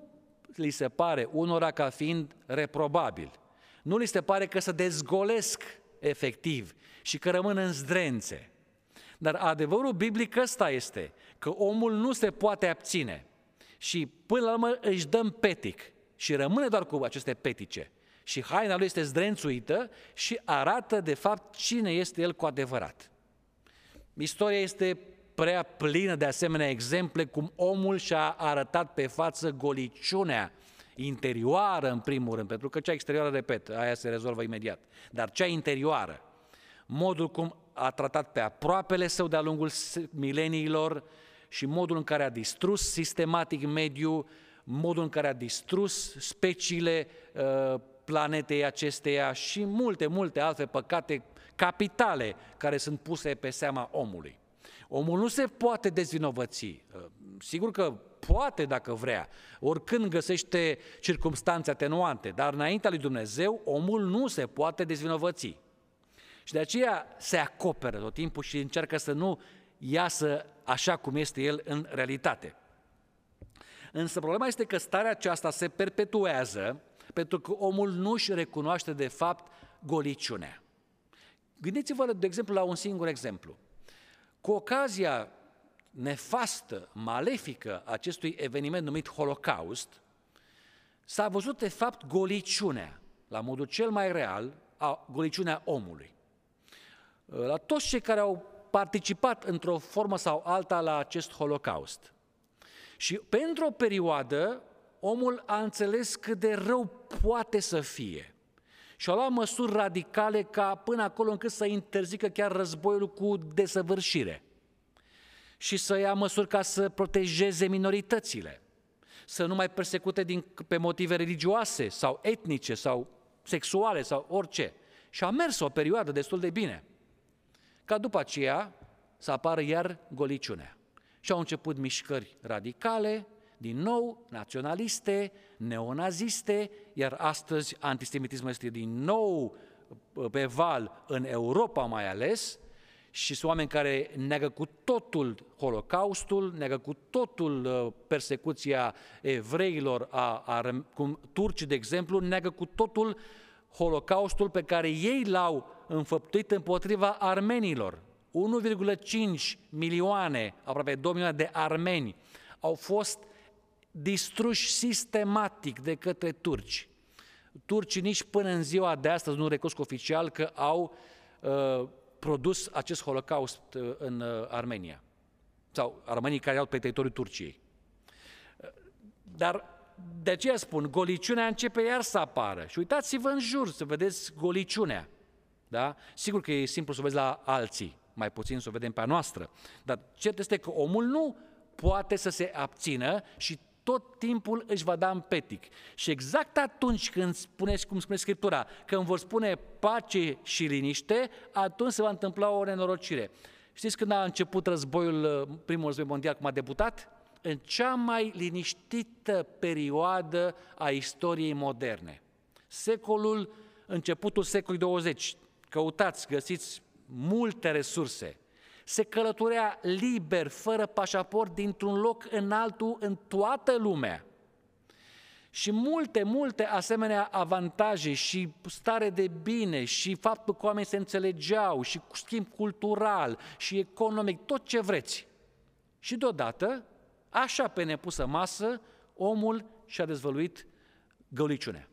li se pare unora ca fiind reprobabil – nu li se pare că să dezgolesc efectiv și că rămân în zdrențe. Dar adevărul biblic ăsta este că omul nu se poate abține și până la urmă își dăm petic și rămâne doar cu aceste petice. Și haina lui este zdrențuită și arată de fapt cine este el cu adevărat. Istoria este prea plină de asemenea exemple cum omul și-a arătat pe față goliciunea interioară în primul rând, pentru că cea exterioară, repet, aia se rezolvă imediat, dar cea interioară, modul cum a tratat pe aproapele său de-a lungul mileniilor și modul în care a distrus sistematic mediul, modul în care a distrus speciile uh, planetei acesteia și multe, multe alte păcate capitale care sunt puse pe seama omului. Omul nu se poate dezvinovăți. Uh, sigur că poate dacă vrea, oricând găsește circumstanțe atenuante, dar înaintea lui Dumnezeu omul nu se poate dezvinovăți. Și de aceea se acoperă tot timpul și încearcă să nu iasă așa cum este el în realitate. Însă problema este că starea aceasta se perpetuează pentru că omul nu își recunoaște de fapt goliciunea. Gândiți-vă, de exemplu, la un singur exemplu. Cu ocazia nefastă, malefică acestui eveniment numit Holocaust, s-a văzut de fapt goliciunea, la modul cel mai real, a goliciunea omului. La toți cei care au participat într-o formă sau alta la acest Holocaust. Și pentru o perioadă, omul a înțeles cât de rău poate să fie. Și a luat măsuri radicale ca până acolo încât să interzică chiar războiul cu desăvârșire. Și să ia măsuri ca să protejeze minoritățile. Să nu mai persecute din, pe motive religioase sau etnice sau sexuale sau orice. Și a mers o perioadă destul de bine. Ca după aceea să apară iar goliciunea. Și au început mișcări radicale, din nou naționaliste, neonaziste, iar astăzi antisemitismul este din nou uh, pe val în Europa mai ales, și sunt oameni care neagă cu totul Holocaustul, neagă cu totul uh, persecuția evreilor, a, a, cum turcii, de exemplu, neagă cu totul Holocaustul pe care ei l-au înfăptuit împotriva armenilor. 1,5 milioane, aproape 2 milioane de armeni au fost distruși sistematic de către turci. Turcii nici până în ziua de astăzi nu recunosc oficial că au uh, produs acest holocaust uh, în uh, Armenia. Sau armenii care au pe teritoriul Turciei. Uh, dar de aceea spun, goliciunea începe iar să apară. Și uitați-vă în jur să vedeți goliciunea. Da? Sigur că e simplu să o vezi la alții, mai puțin să o vedem pe a noastră. Dar cert este că omul nu poate să se abțină și tot timpul își va da în petic. Și exact atunci când spune, cum spune Scriptura, când vor spune pace și liniște, atunci se va întâmpla o nenorocire. Știți când a început războiul, primul război mondial, cum a debutat? În cea mai liniștită perioadă a istoriei moderne. Secolul, începutul secolului 20. Căutați, găsiți multe resurse se călătorea liber, fără pașaport, dintr-un loc în altul, în toată lumea. Și multe, multe asemenea avantaje și stare de bine și faptul că oamenii se înțelegeau și schimb cultural și economic, tot ce vreți. Și deodată, așa pe nepusă masă, omul și-a dezvăluit găliciunea.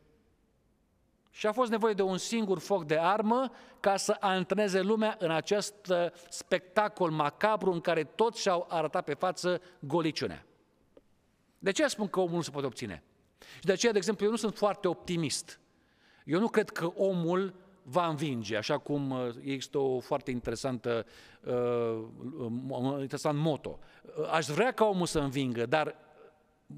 Și a fost nevoie de un singur foc de armă ca să antreneze lumea în acest uh, spectacol macabru în care toți și-au arătat pe față goliciunea. De ce spun că omul nu se poate obține? Și de aceea, de exemplu, eu nu sunt foarte optimist. Eu nu cred că omul va învinge, așa cum uh, există o foarte interesantă, uh, interesant moto. Aș vrea ca omul să învingă, dar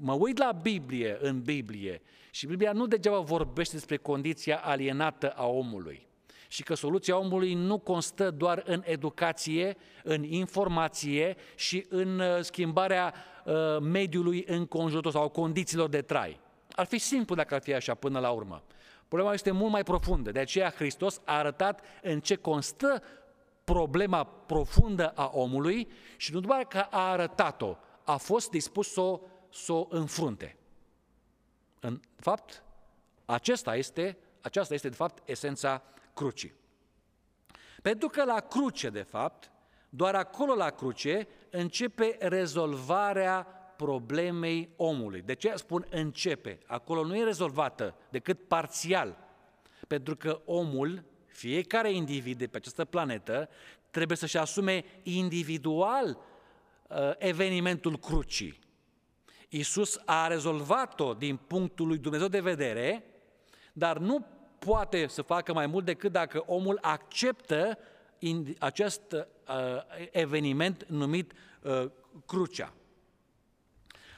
mă uit la Biblie, în Biblie, și Biblia nu degeaba vorbește despre condiția alienată a omului. Și că soluția omului nu constă doar în educație, în informație și în uh, schimbarea uh, mediului înconjurător sau condițiilor de trai. Ar fi simplu dacă ar fi așa până la urmă. Problema este mult mai profundă. De aceea Hristos a arătat în ce constă problema profundă a omului și nu doar că a arătat-o, a fost dispus să o să o înfrunte. În fapt, acesta este, aceasta este de fapt esența crucii. Pentru că la cruce, de fapt, doar acolo la cruce începe rezolvarea problemei omului. De ce spun începe? Acolo nu e rezolvată decât parțial. Pentru că omul, fiecare individ de pe această planetă, trebuie să-și asume individual uh, evenimentul crucii. Isus a rezolvat-o din punctul lui Dumnezeu de vedere, dar nu poate să facă mai mult decât dacă omul acceptă acest uh, eveniment numit uh, crucea.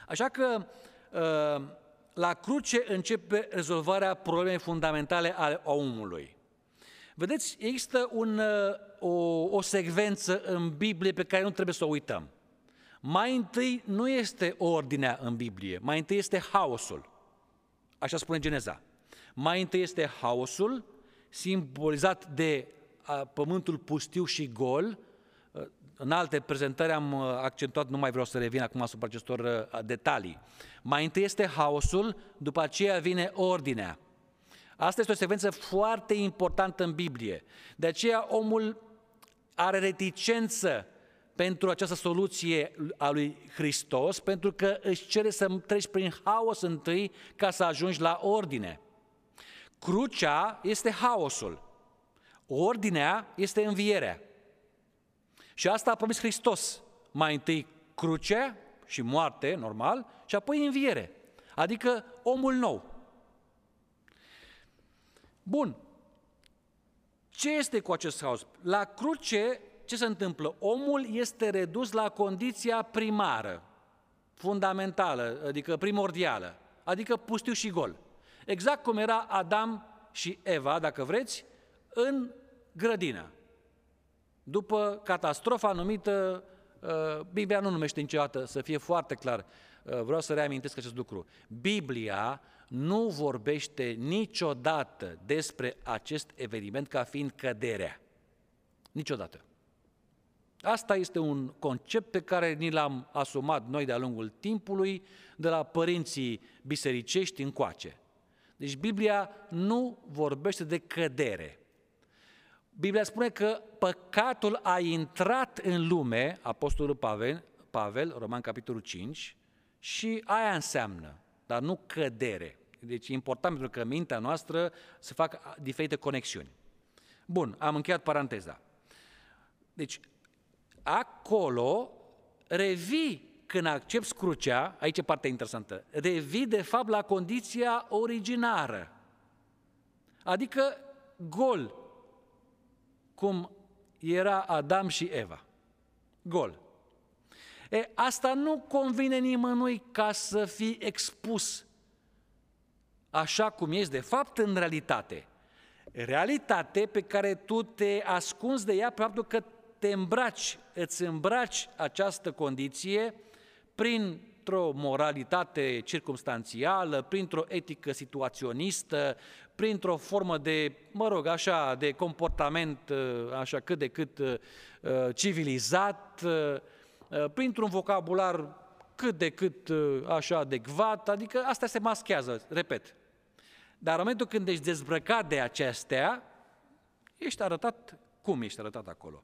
Așa că uh, la cruce începe rezolvarea problemei fundamentale ale omului. Vedeți, există un, uh, o, o secvență în Biblie pe care nu trebuie să o uităm. Mai întâi nu este ordinea în Biblie, mai întâi este haosul. Așa spune Geneza. Mai întâi este haosul, simbolizat de pământul pustiu și gol. În alte prezentări am accentuat, nu mai vreau să revin acum asupra acestor detalii. Mai întâi este haosul, după aceea vine ordinea. Asta este o secvență foarte importantă în Biblie. De aceea omul are reticență pentru această soluție a lui Hristos, pentru că își cere să treci prin haos întâi ca să ajungi la ordine. Crucea este haosul, ordinea este învierea. Și asta a promis Hristos. Mai întâi cruce și moarte, normal, și apoi înviere, adică omul nou. Bun. Ce este cu acest haos? La cruce, ce se întâmplă? Omul este redus la condiția primară, fundamentală, adică primordială, adică pustiu și gol. Exact cum era Adam și Eva, dacă vreți, în grădină. După catastrofa numită, uh, Biblia nu numește niciodată, să fie foarte clar, uh, vreau să reamintesc acest lucru. Biblia nu vorbește niciodată despre acest eveniment ca fiind căderea. Niciodată. Asta este un concept pe care ni l-am asumat noi de-a lungul timpului, de la părinții bisericești încoace. Deci Biblia nu vorbește de cădere. Biblia spune că păcatul a intrat în lume, Apostolul Pavel, Pavel Roman capitolul 5, și aia înseamnă, dar nu cădere. Deci e important pentru că mintea noastră să facă diferite conexiuni. Bun, am încheiat paranteza. Deci, acolo revii când accepti crucea, aici e partea interesantă, revii de fapt la condiția originară. Adică gol, cum era Adam și Eva. Gol. E, asta nu convine nimănui ca să fii expus așa cum ești de fapt în realitate. Realitate pe care tu te ascunzi de ea, faptul că te îmbraci, îți îmbraci această condiție printr-o moralitate circumstanțială, printr-o etică situaționistă, printr-o formă de, mă rog, așa, de comportament așa cât de cât uh, civilizat, uh, printr-un vocabular cât de cât uh, așa adecvat, adică asta se maschează, repet. Dar în momentul când ești dezbrăcat de acestea, ești arătat cum ești arătat acolo.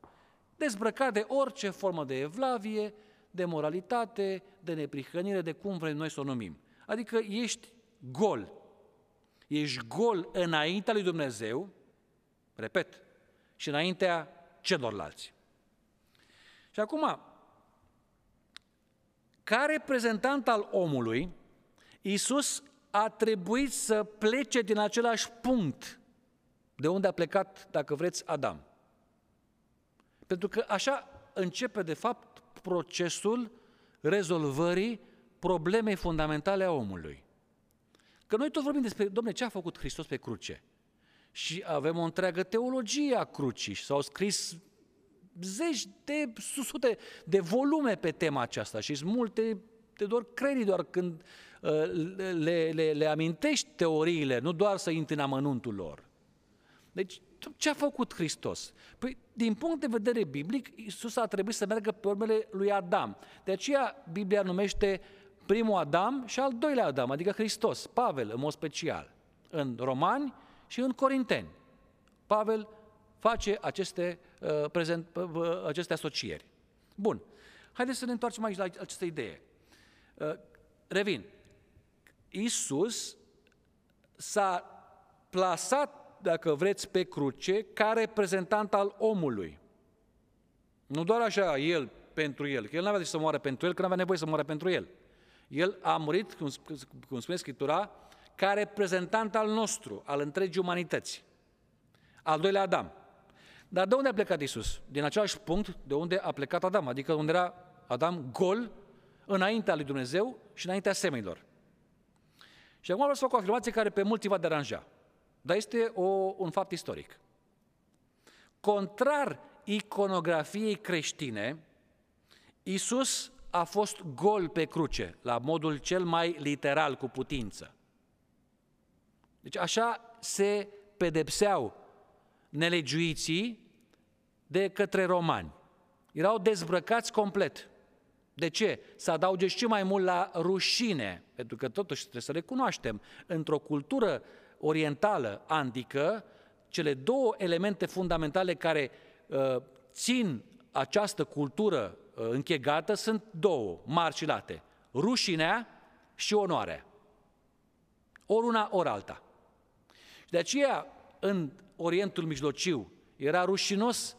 Dezbrăcat de orice formă de evlavie, de moralitate, de neprihănire, de cum vrem noi să o numim. Adică ești gol. Ești gol înaintea lui Dumnezeu, repet, și înaintea celorlalți. Și acum, ca reprezentant al omului, Iisus a trebuit să plece din același punct de unde a plecat, dacă vreți, Adam. Pentru că așa începe, de fapt, procesul rezolvării problemei fundamentale a omului. Că noi tot vorbim despre, domne, ce a făcut Hristos pe cruce? Și avem o întreagă teologie a crucii și s-au scris zeci de sute de volume pe tema aceasta și sunt multe, te dor creierii doar când uh, le, le, le amintești teoriile, nu doar să intri în amănuntul lor. Deci, ce a făcut Hristos? Păi, din punct de vedere biblic, Iisus a trebuit să meargă pe urmele lui Adam. De aceea, Biblia numește primul Adam și al doilea Adam, adică Hristos, Pavel, în mod special, în Romani și în Corinteni. Pavel face aceste, uh, prezent, uh, aceste asocieri. Bun. Haideți să ne întoarcem aici la această idee. Uh, revin. Isus s-a plasat, dacă vreți, pe cruce ca reprezentant al omului. Nu doar așa, el pentru el, că el nu avea de să moară pentru el, că nu avea nevoie să moară pentru el. El a murit, cum, cum spune Scriptura, ca reprezentant al nostru, al întregii umanități. Al doilea Adam. Dar de unde a plecat Isus? Din același punct de unde a plecat Adam, adică unde era Adam gol înaintea lui Dumnezeu și înaintea semenilor. Și acum vreau să fac o afirmație care pe mulți va deranja, dar este o, un fapt istoric. Contrar iconografiei creștine, Isus a fost gol pe cruce, la modul cel mai literal cu putință. Deci așa se pedepseau nelegiuiții de către romani. Erau dezbrăcați complet. De ce? Să adauge și mai mult la rușine, pentru că totuși trebuie să recunoaștem, într-o cultură orientală antică, cele două elemente fundamentale care uh, țin această cultură uh, închegată sunt două, mari și late. Rușinea și onoarea. Ori una, ori alta. Și de aceea, în Orientul Mijlociu, era rușinos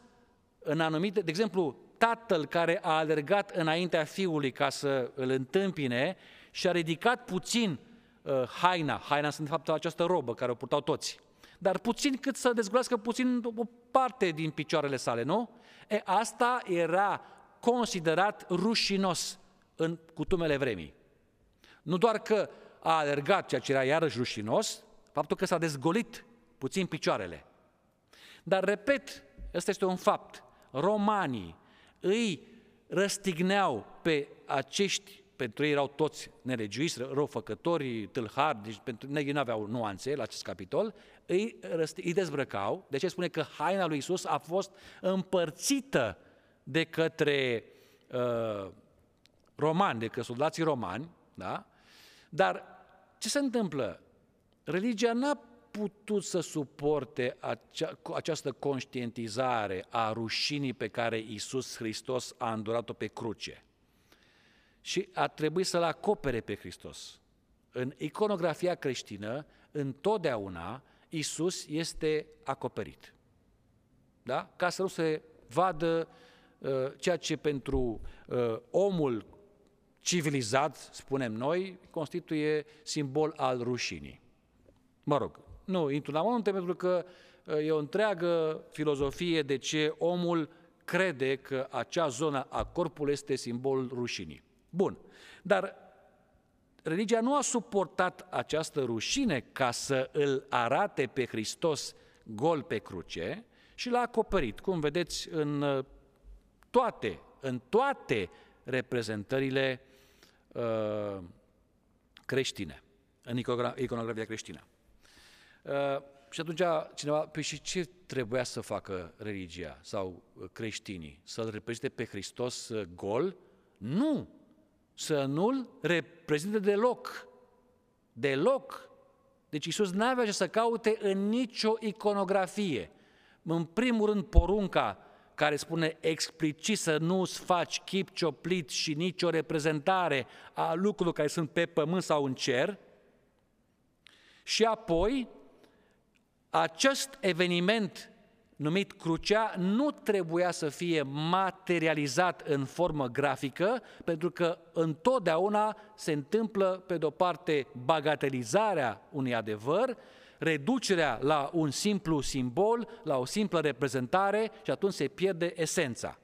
în anumite, de exemplu, tatăl care a alergat înaintea fiului ca să îl întâmpine și a ridicat puțin uh, haina, haina sunt de fapt această robă care o purtau toți, dar puțin cât să dezgolească puțin o parte din picioarele sale, nu? E, asta era considerat rușinos în cutumele vremii. Nu doar că a alergat, ceea ce era iarăși rușinos, faptul că s-a dezgolit puțin picioarele. Dar, repet, ăsta este un fapt. Romanii îi răstigneau pe acești, pentru ei erau toți nelegiuiți, răufăcători, tâlhari, deci pentru ei nu aveau nuanțe la acest capitol, îi, îi dezbrăcau. De ce spune că haina lui Isus a fost împărțită de către uh, romani, de către soldații romani, da? Dar ce se întâmplă? Religia n-a putut să suporte acea, această conștientizare a rușinii pe care Isus Hristos a îndurat-o pe cruce. Și a trebuit să-L acopere pe Hristos. În iconografia creștină, întotdeauna, Isus este acoperit. Da? Ca să nu se vadă uh, ceea ce pentru uh, omul civilizat, spunem noi, constituie simbol al rușinii. Mă rog, nu intru la amănunte pentru că uh, e o întreagă filozofie de ce omul crede că acea zonă a corpului este simbolul rușinii. Bun, dar religia nu a suportat această rușine ca să îl arate pe Hristos gol pe cruce și l-a acoperit, cum vedeți în uh, toate, în toate reprezentările uh, creștine, în iconografia creștină. Uh, și atunci cineva, păi și ce trebuia să facă religia sau uh, creștinii? Să-L reprezinte pe Hristos uh, gol? Nu! Să nu-L reprezinte deloc. Deloc. Deci Iisus nu avea ce să caute în nicio iconografie. În primul rând, porunca care spune explicit să nu-ți faci chip cioplit și nicio reprezentare a lucrurilor care sunt pe pământ sau în cer, și apoi acest eveniment numit crucea nu trebuia să fie materializat în formă grafică, pentru că întotdeauna se întâmplă, pe de-o parte, bagatelizarea unui adevăr, reducerea la un simplu simbol, la o simplă reprezentare și atunci se pierde esența.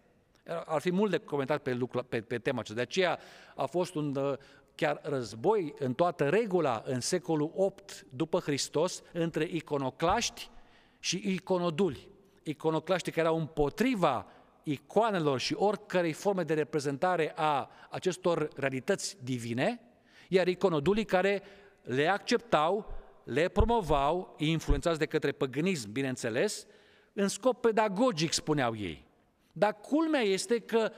Ar fi mult de comentat pe, lucru, pe, pe tema aceasta. De aceea a fost un, chiar război în toată regula în secolul 8 după Hristos între iconoclaști și iconoduli. Iconoclaștii care erau împotriva icoanelor și oricărei forme de reprezentare a acestor realități divine, iar iconodulii care le acceptau, le promovau, influențați de către păgânism, bineînțeles, în scop pedagogic, spuneau ei. Dar culmea este că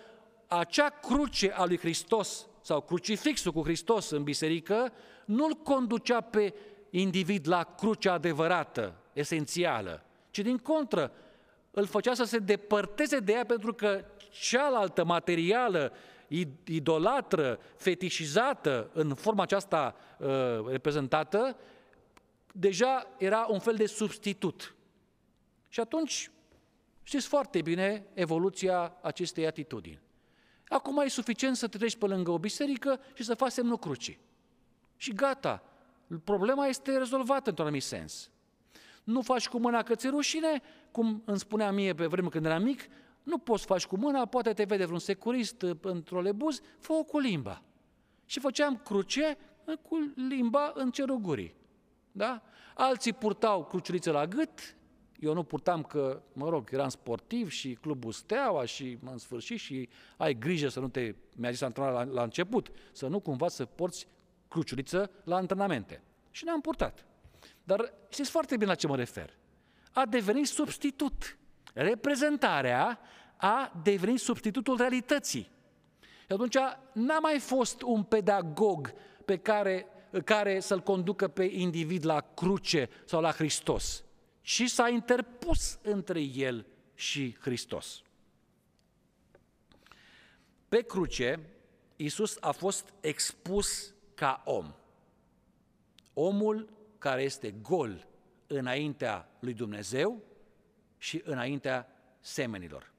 acea cruce a lui Hristos sau crucifixul cu Hristos în biserică nu-l conducea pe individ la crucea adevărată, esențială, ci din contră, îl făcea să se depărteze de ea pentru că cealaltă materială, idolatră, fetișizată în forma aceasta uh, reprezentată, deja era un fel de substitut. Și atunci, știți foarte bine evoluția acestei atitudini. Acum e suficient să treci pe lângă o biserică și să faci semnul crucii. Și gata, problema este rezolvată într-un anumit sens. Nu faci cu mâna că ți rușine, cum îmi spunea mie pe vreme când eram mic, nu poți faci cu mâna, poate te vede vreun securist într-o lebuz, fă cu limba. Și făceam cruce cu limba în cerul gurii. Da? Alții purtau cruciulițe la gât, eu nu purtam că, mă rog, eram sportiv și clubul Steaua și în sfârșit și ai grijă să nu te, mi-a zis antrenorul la, la început, să nu cumva să porți cruciuliță la antrenamente. Și ne-am purtat. Dar știți foarte bine la ce mă refer. A devenit substitut. Reprezentarea a devenit substitutul realității. Și atunci n-a mai fost un pedagog pe care, care să-l conducă pe individ la cruce sau la Hristos, și s-a interpus între el și Hristos. Pe cruce, Iisus a fost expus ca om. Omul care este gol înaintea lui Dumnezeu și înaintea semenilor.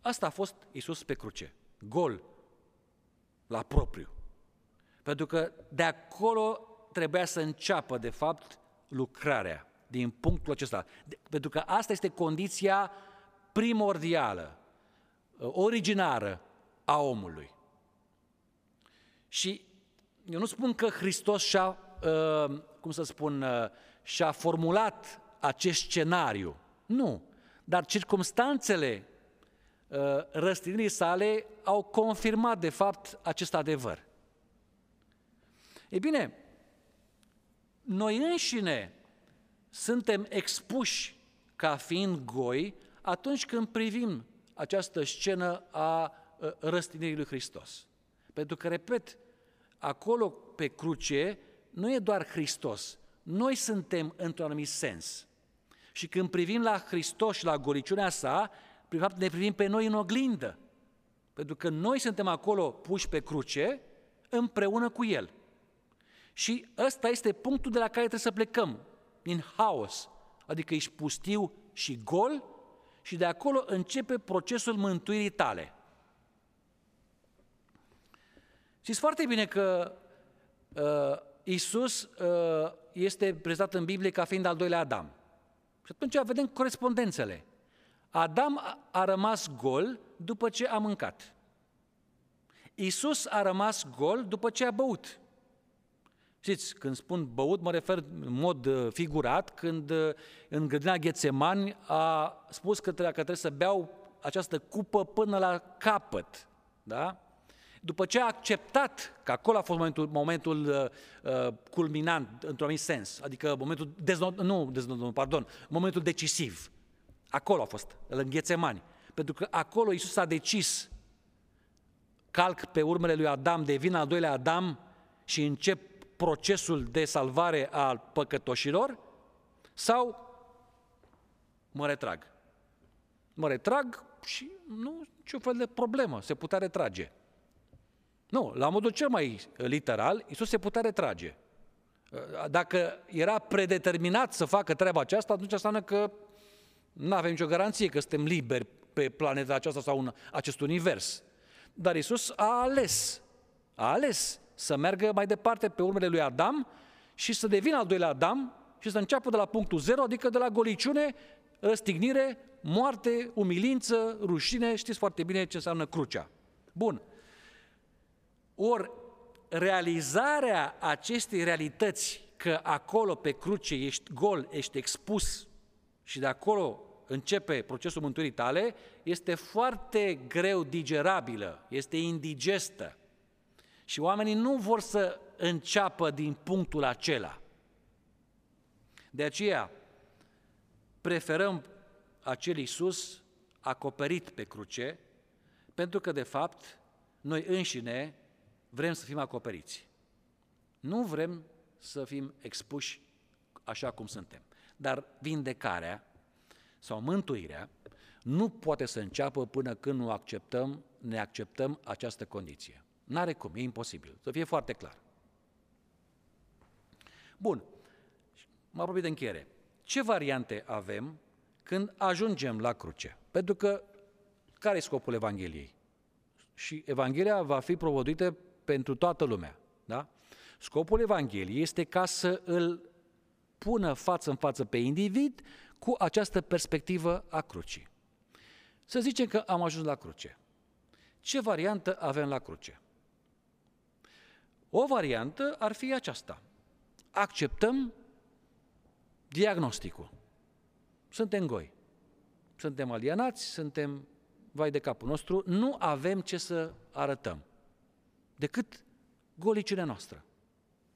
Asta a fost Isus pe cruce, gol la propriu. Pentru că de acolo trebuia să înceapă, de fapt, lucrarea din punctul acesta. Pentru că asta este condiția primordială, originară a omului. Și eu nu spun că Hristos și-a, uh, cum să spun, uh, și-a formulat acest scenariu. Nu. Dar circumstanțele uh, răstignirii sale au confirmat, de fapt, acest adevăr. Ei bine, noi înșine suntem expuși ca fiind goi atunci când privim această scenă a răstignirii lui Hristos. Pentru că, repet, acolo pe cruce nu e doar Hristos, noi suntem într-un anumit sens. Și când privim la Hristos și la goliciunea sa, prin fapt ne privim pe noi în oglindă. Pentru că noi suntem acolo puși pe cruce împreună cu El. Și ăsta este punctul de la care trebuie să plecăm, din haos, adică ești pustiu și gol și de acolo începe procesul mântuirii tale. Știți foarte bine că uh, Isus uh, este prezentat în Biblie ca fiind al doilea Adam. Și atunci vedem corespondențele. Adam a rămas gol după ce a mâncat. Isus a rămas gol după ce a băut. Știți, când spun băut, mă refer în mod uh, figurat, când uh, în grădina Ghețemani a spus că trebuie, că trebuie să beau această cupă până la capăt. Da? După ce a acceptat că acolo a fost momentul, momentul uh, uh culminant, într-un anumit sens, adică momentul, deznod, nu, deznod, pardon, momentul decisiv. Acolo a fost, în Ghețemani. Pentru că acolo Iisus a decis, calc pe urmele lui Adam, devin al doilea Adam și încep procesul de salvare al păcătoșilor sau mă retrag. Mă retrag și nu ce fel de problemă, se putea retrage. Nu, la modul cel mai literal, Isus se putea retrage. Dacă era predeterminat să facă treaba aceasta, atunci înseamnă că nu avem nicio garanție că suntem liberi pe planeta aceasta sau în acest univers. Dar Isus a ales, a ales să meargă mai departe pe urmele lui Adam și să devină al doilea Adam și să înceapă de la punctul zero, adică de la goliciune, răstignire, moarte, umilință, rușine, știți foarte bine ce înseamnă crucea. Bun. Ori realizarea acestei realități că acolo pe cruce ești gol, ești expus și de acolo începe procesul mântuirii tale, este foarte greu digerabilă, este indigestă. Și oamenii nu vor să înceapă din punctul acela. De aceea, preferăm acel Iisus acoperit pe cruce, pentru că, de fapt, noi înșine vrem să fim acoperiți. Nu vrem să fim expuși așa cum suntem. Dar vindecarea sau mântuirea nu poate să înceapă până când nu acceptăm, ne acceptăm această condiție. N-are cum, e imposibil. Să fie foarte clar. Bun. Mă apropii de încheiere. Ce variante avem când ajungem la cruce? Pentru că care e scopul Evangheliei? Și Evanghelia va fi provăduită pentru toată lumea. Da? Scopul Evangheliei este ca să îl pună față în față pe individ cu această perspectivă a crucii. Să zicem că am ajuns la cruce. Ce variantă avem la cruce? O variantă ar fi aceasta. Acceptăm diagnosticul. Suntem goi. Suntem alianați, suntem vai de capul nostru, nu avem ce să arătăm decât goliciunea noastră.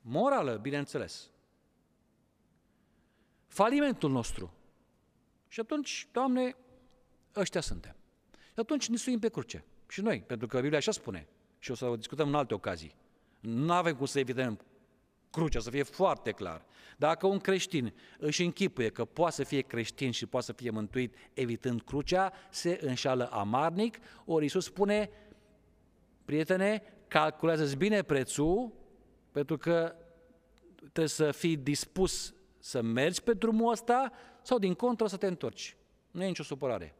Morală, bineînțeles. Falimentul nostru. Și atunci, Doamne, ăștia suntem. Și atunci ne suim pe cruce. Și noi, pentru că Biblia așa spune. Și o să o discutăm în alte ocazii. Nu avem cum să evităm crucea, să fie foarte clar. Dacă un creștin își închipuie că poate să fie creștin și poate să fie mântuit evitând crucea, se înșală amarnic, ori Iisus spune, prietene, calculează-ți bine prețul, pentru că trebuie să fii dispus să mergi pe drumul ăsta sau din contră să te întorci. Nu e nicio supărare.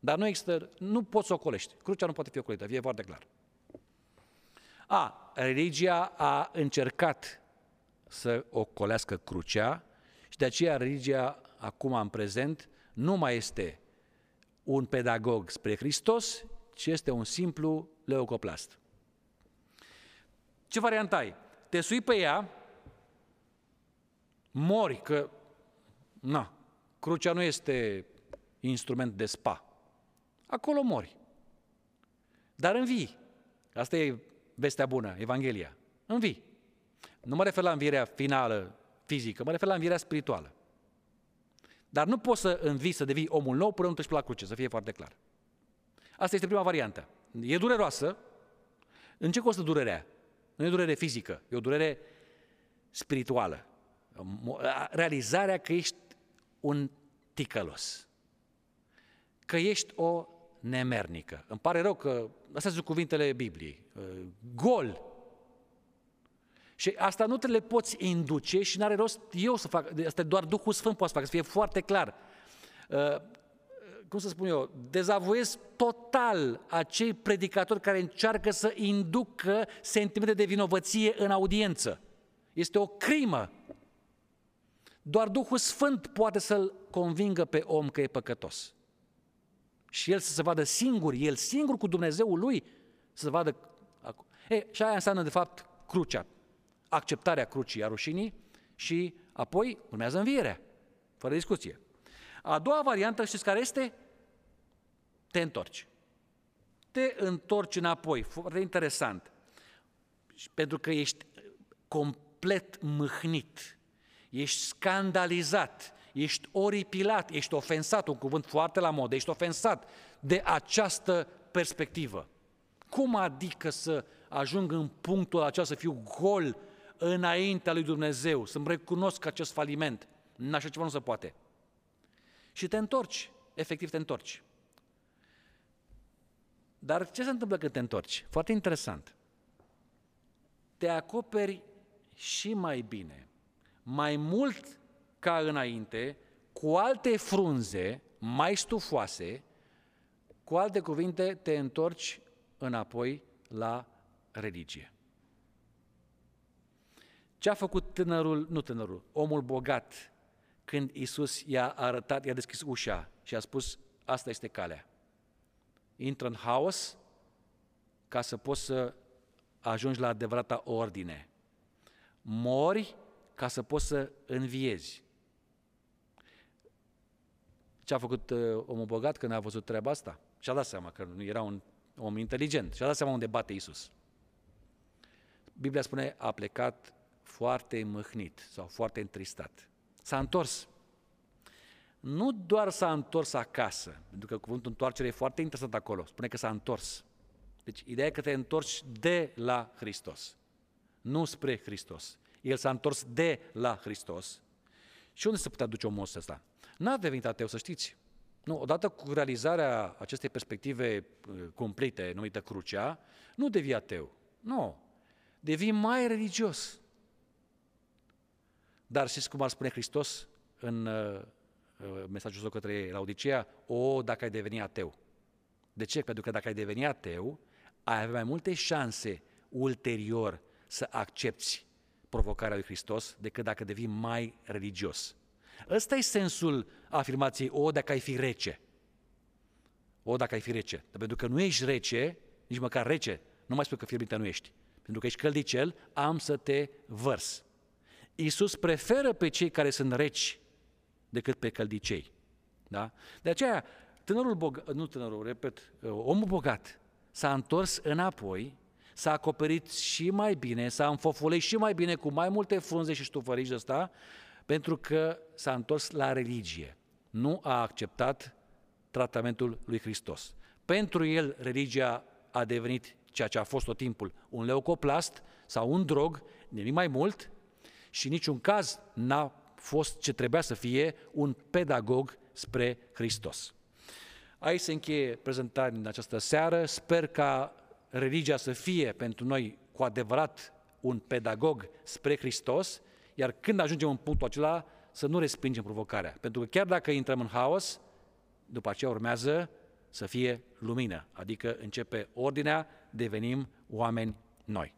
Dar nu există, nu poți să ocolești. Crucea nu poate fi ocolită, fie foarte clar. A, religia a încercat să ocolească crucea și de aceea religia acum în prezent nu mai este un pedagog spre Hristos, ci este un simplu leucoplast. Ce variant ai? Te sui pe ea, mori, că, na, crucea nu este instrument de spa. Acolo mori. Dar învii. Asta e vestea bună, Evanghelia. Învii. Nu mă refer la învierea finală fizică, mă refer la învierea spirituală. Dar nu poți să învii, să devii omul nou până nu treci pe la cruce, să fie foarte clar. Asta este prima variantă. E dureroasă. În ce costă durerea? Nu e durere fizică, e o durere spirituală. Realizarea că ești un ticălos, că ești o nemernică. Îmi pare rău că, astea sunt cuvintele Bibliei, gol. Și asta nu te le poți induce și n-are rost eu să fac, asta doar Duhul Sfânt poate să facă, să fie foarte clar cum să spun eu, dezavoiesc total acei predicatori care încearcă să inducă sentimente de vinovăție în audiență. Este o crimă. Doar Duhul Sfânt poate să-l convingă pe om că e păcătos. Și el să se vadă singur, el singur cu Dumnezeul lui, să se vadă... E, și aia înseamnă, de fapt, crucea. Acceptarea crucii a rușinii și apoi urmează învierea, fără discuție. A doua variantă, știți care este? Te întorci. Te întorci înapoi. Foarte interesant. Pentru că ești complet mâhnit, ești scandalizat, ești oripilat, ești ofensat, un cuvânt foarte la modă, ești ofensat de această perspectivă. Cum adică să ajung în punctul acesta să fiu gol înaintea lui Dumnezeu, să-mi recunosc acest faliment? În așa ceva nu se poate. Și te întorci, efectiv te întorci. Dar ce se întâmplă când te întorci? Foarte interesant. Te acoperi și mai bine, mai mult ca înainte, cu alte frunze mai stufoase, cu alte cuvinte, te întorci înapoi la religie. Ce a făcut tânărul, nu tânărul, omul bogat, când Isus i-a arătat, i-a deschis ușa și a spus, asta este calea intră în haos ca să poți să ajungi la adevărata ordine. Mori ca să poți să înviezi. Ce a făcut uh, omul bogat când a văzut treaba asta? Și-a dat seama că nu era un om inteligent. Și-a dat seama unde bate Isus. Biblia spune, a plecat foarte mâhnit sau foarte întristat. S-a întors nu doar s-a întors acasă, pentru că cuvântul întoarcere e foarte interesant acolo, spune că s-a întors. Deci ideea e că te întorci de la Hristos, nu spre Hristos. El s-a întors de la Hristos. Și unde se putea duce omul ăsta? N-a devenit ateu, să știți. Nu, odată cu realizarea acestei perspective uh, cumplite, numită crucea, nu devii ateu. Nu. Devii mai religios. Dar știți cum ar spune Hristos în uh, Uh, mesajul său către Laodicea, o, dacă ai deveni ateu. De ce? Pentru că dacă ai deveni ateu, ai avea mai multe șanse ulterior să accepti provocarea lui Hristos decât dacă devii mai religios. Ăsta e sensul afirmației, o, dacă ai fi rece. O, dacă ai fi rece. Dar pentru că nu ești rece, nici măcar rece, nu mai spui că fierbinte nu ești. pentru că ești căldicel, am să te vărs. Iisus preferă pe cei care sunt reci decât pe căldicei. Da? De aceea, tânărul bogat, nu tânărul, repet, omul bogat s-a întors înapoi, s-a acoperit și mai bine, s-a înfofolit și mai bine cu mai multe frunze și ștufărici de ăsta, pentru că s-a întors la religie. Nu a acceptat tratamentul lui Hristos. Pentru el, religia a devenit ceea ce a fost tot timpul, un leucoplast sau un drog, nimic mai mult, și niciun caz n-a fost ce trebuia să fie un pedagog spre Hristos. Aici se încheie prezentarea din această seară. Sper ca religia să fie pentru noi cu adevărat un pedagog spre Hristos, iar când ajungem în punctul acela, să nu respingem provocarea. Pentru că chiar dacă intrăm în haos, după aceea urmează să fie lumină, adică începe ordinea, devenim oameni noi.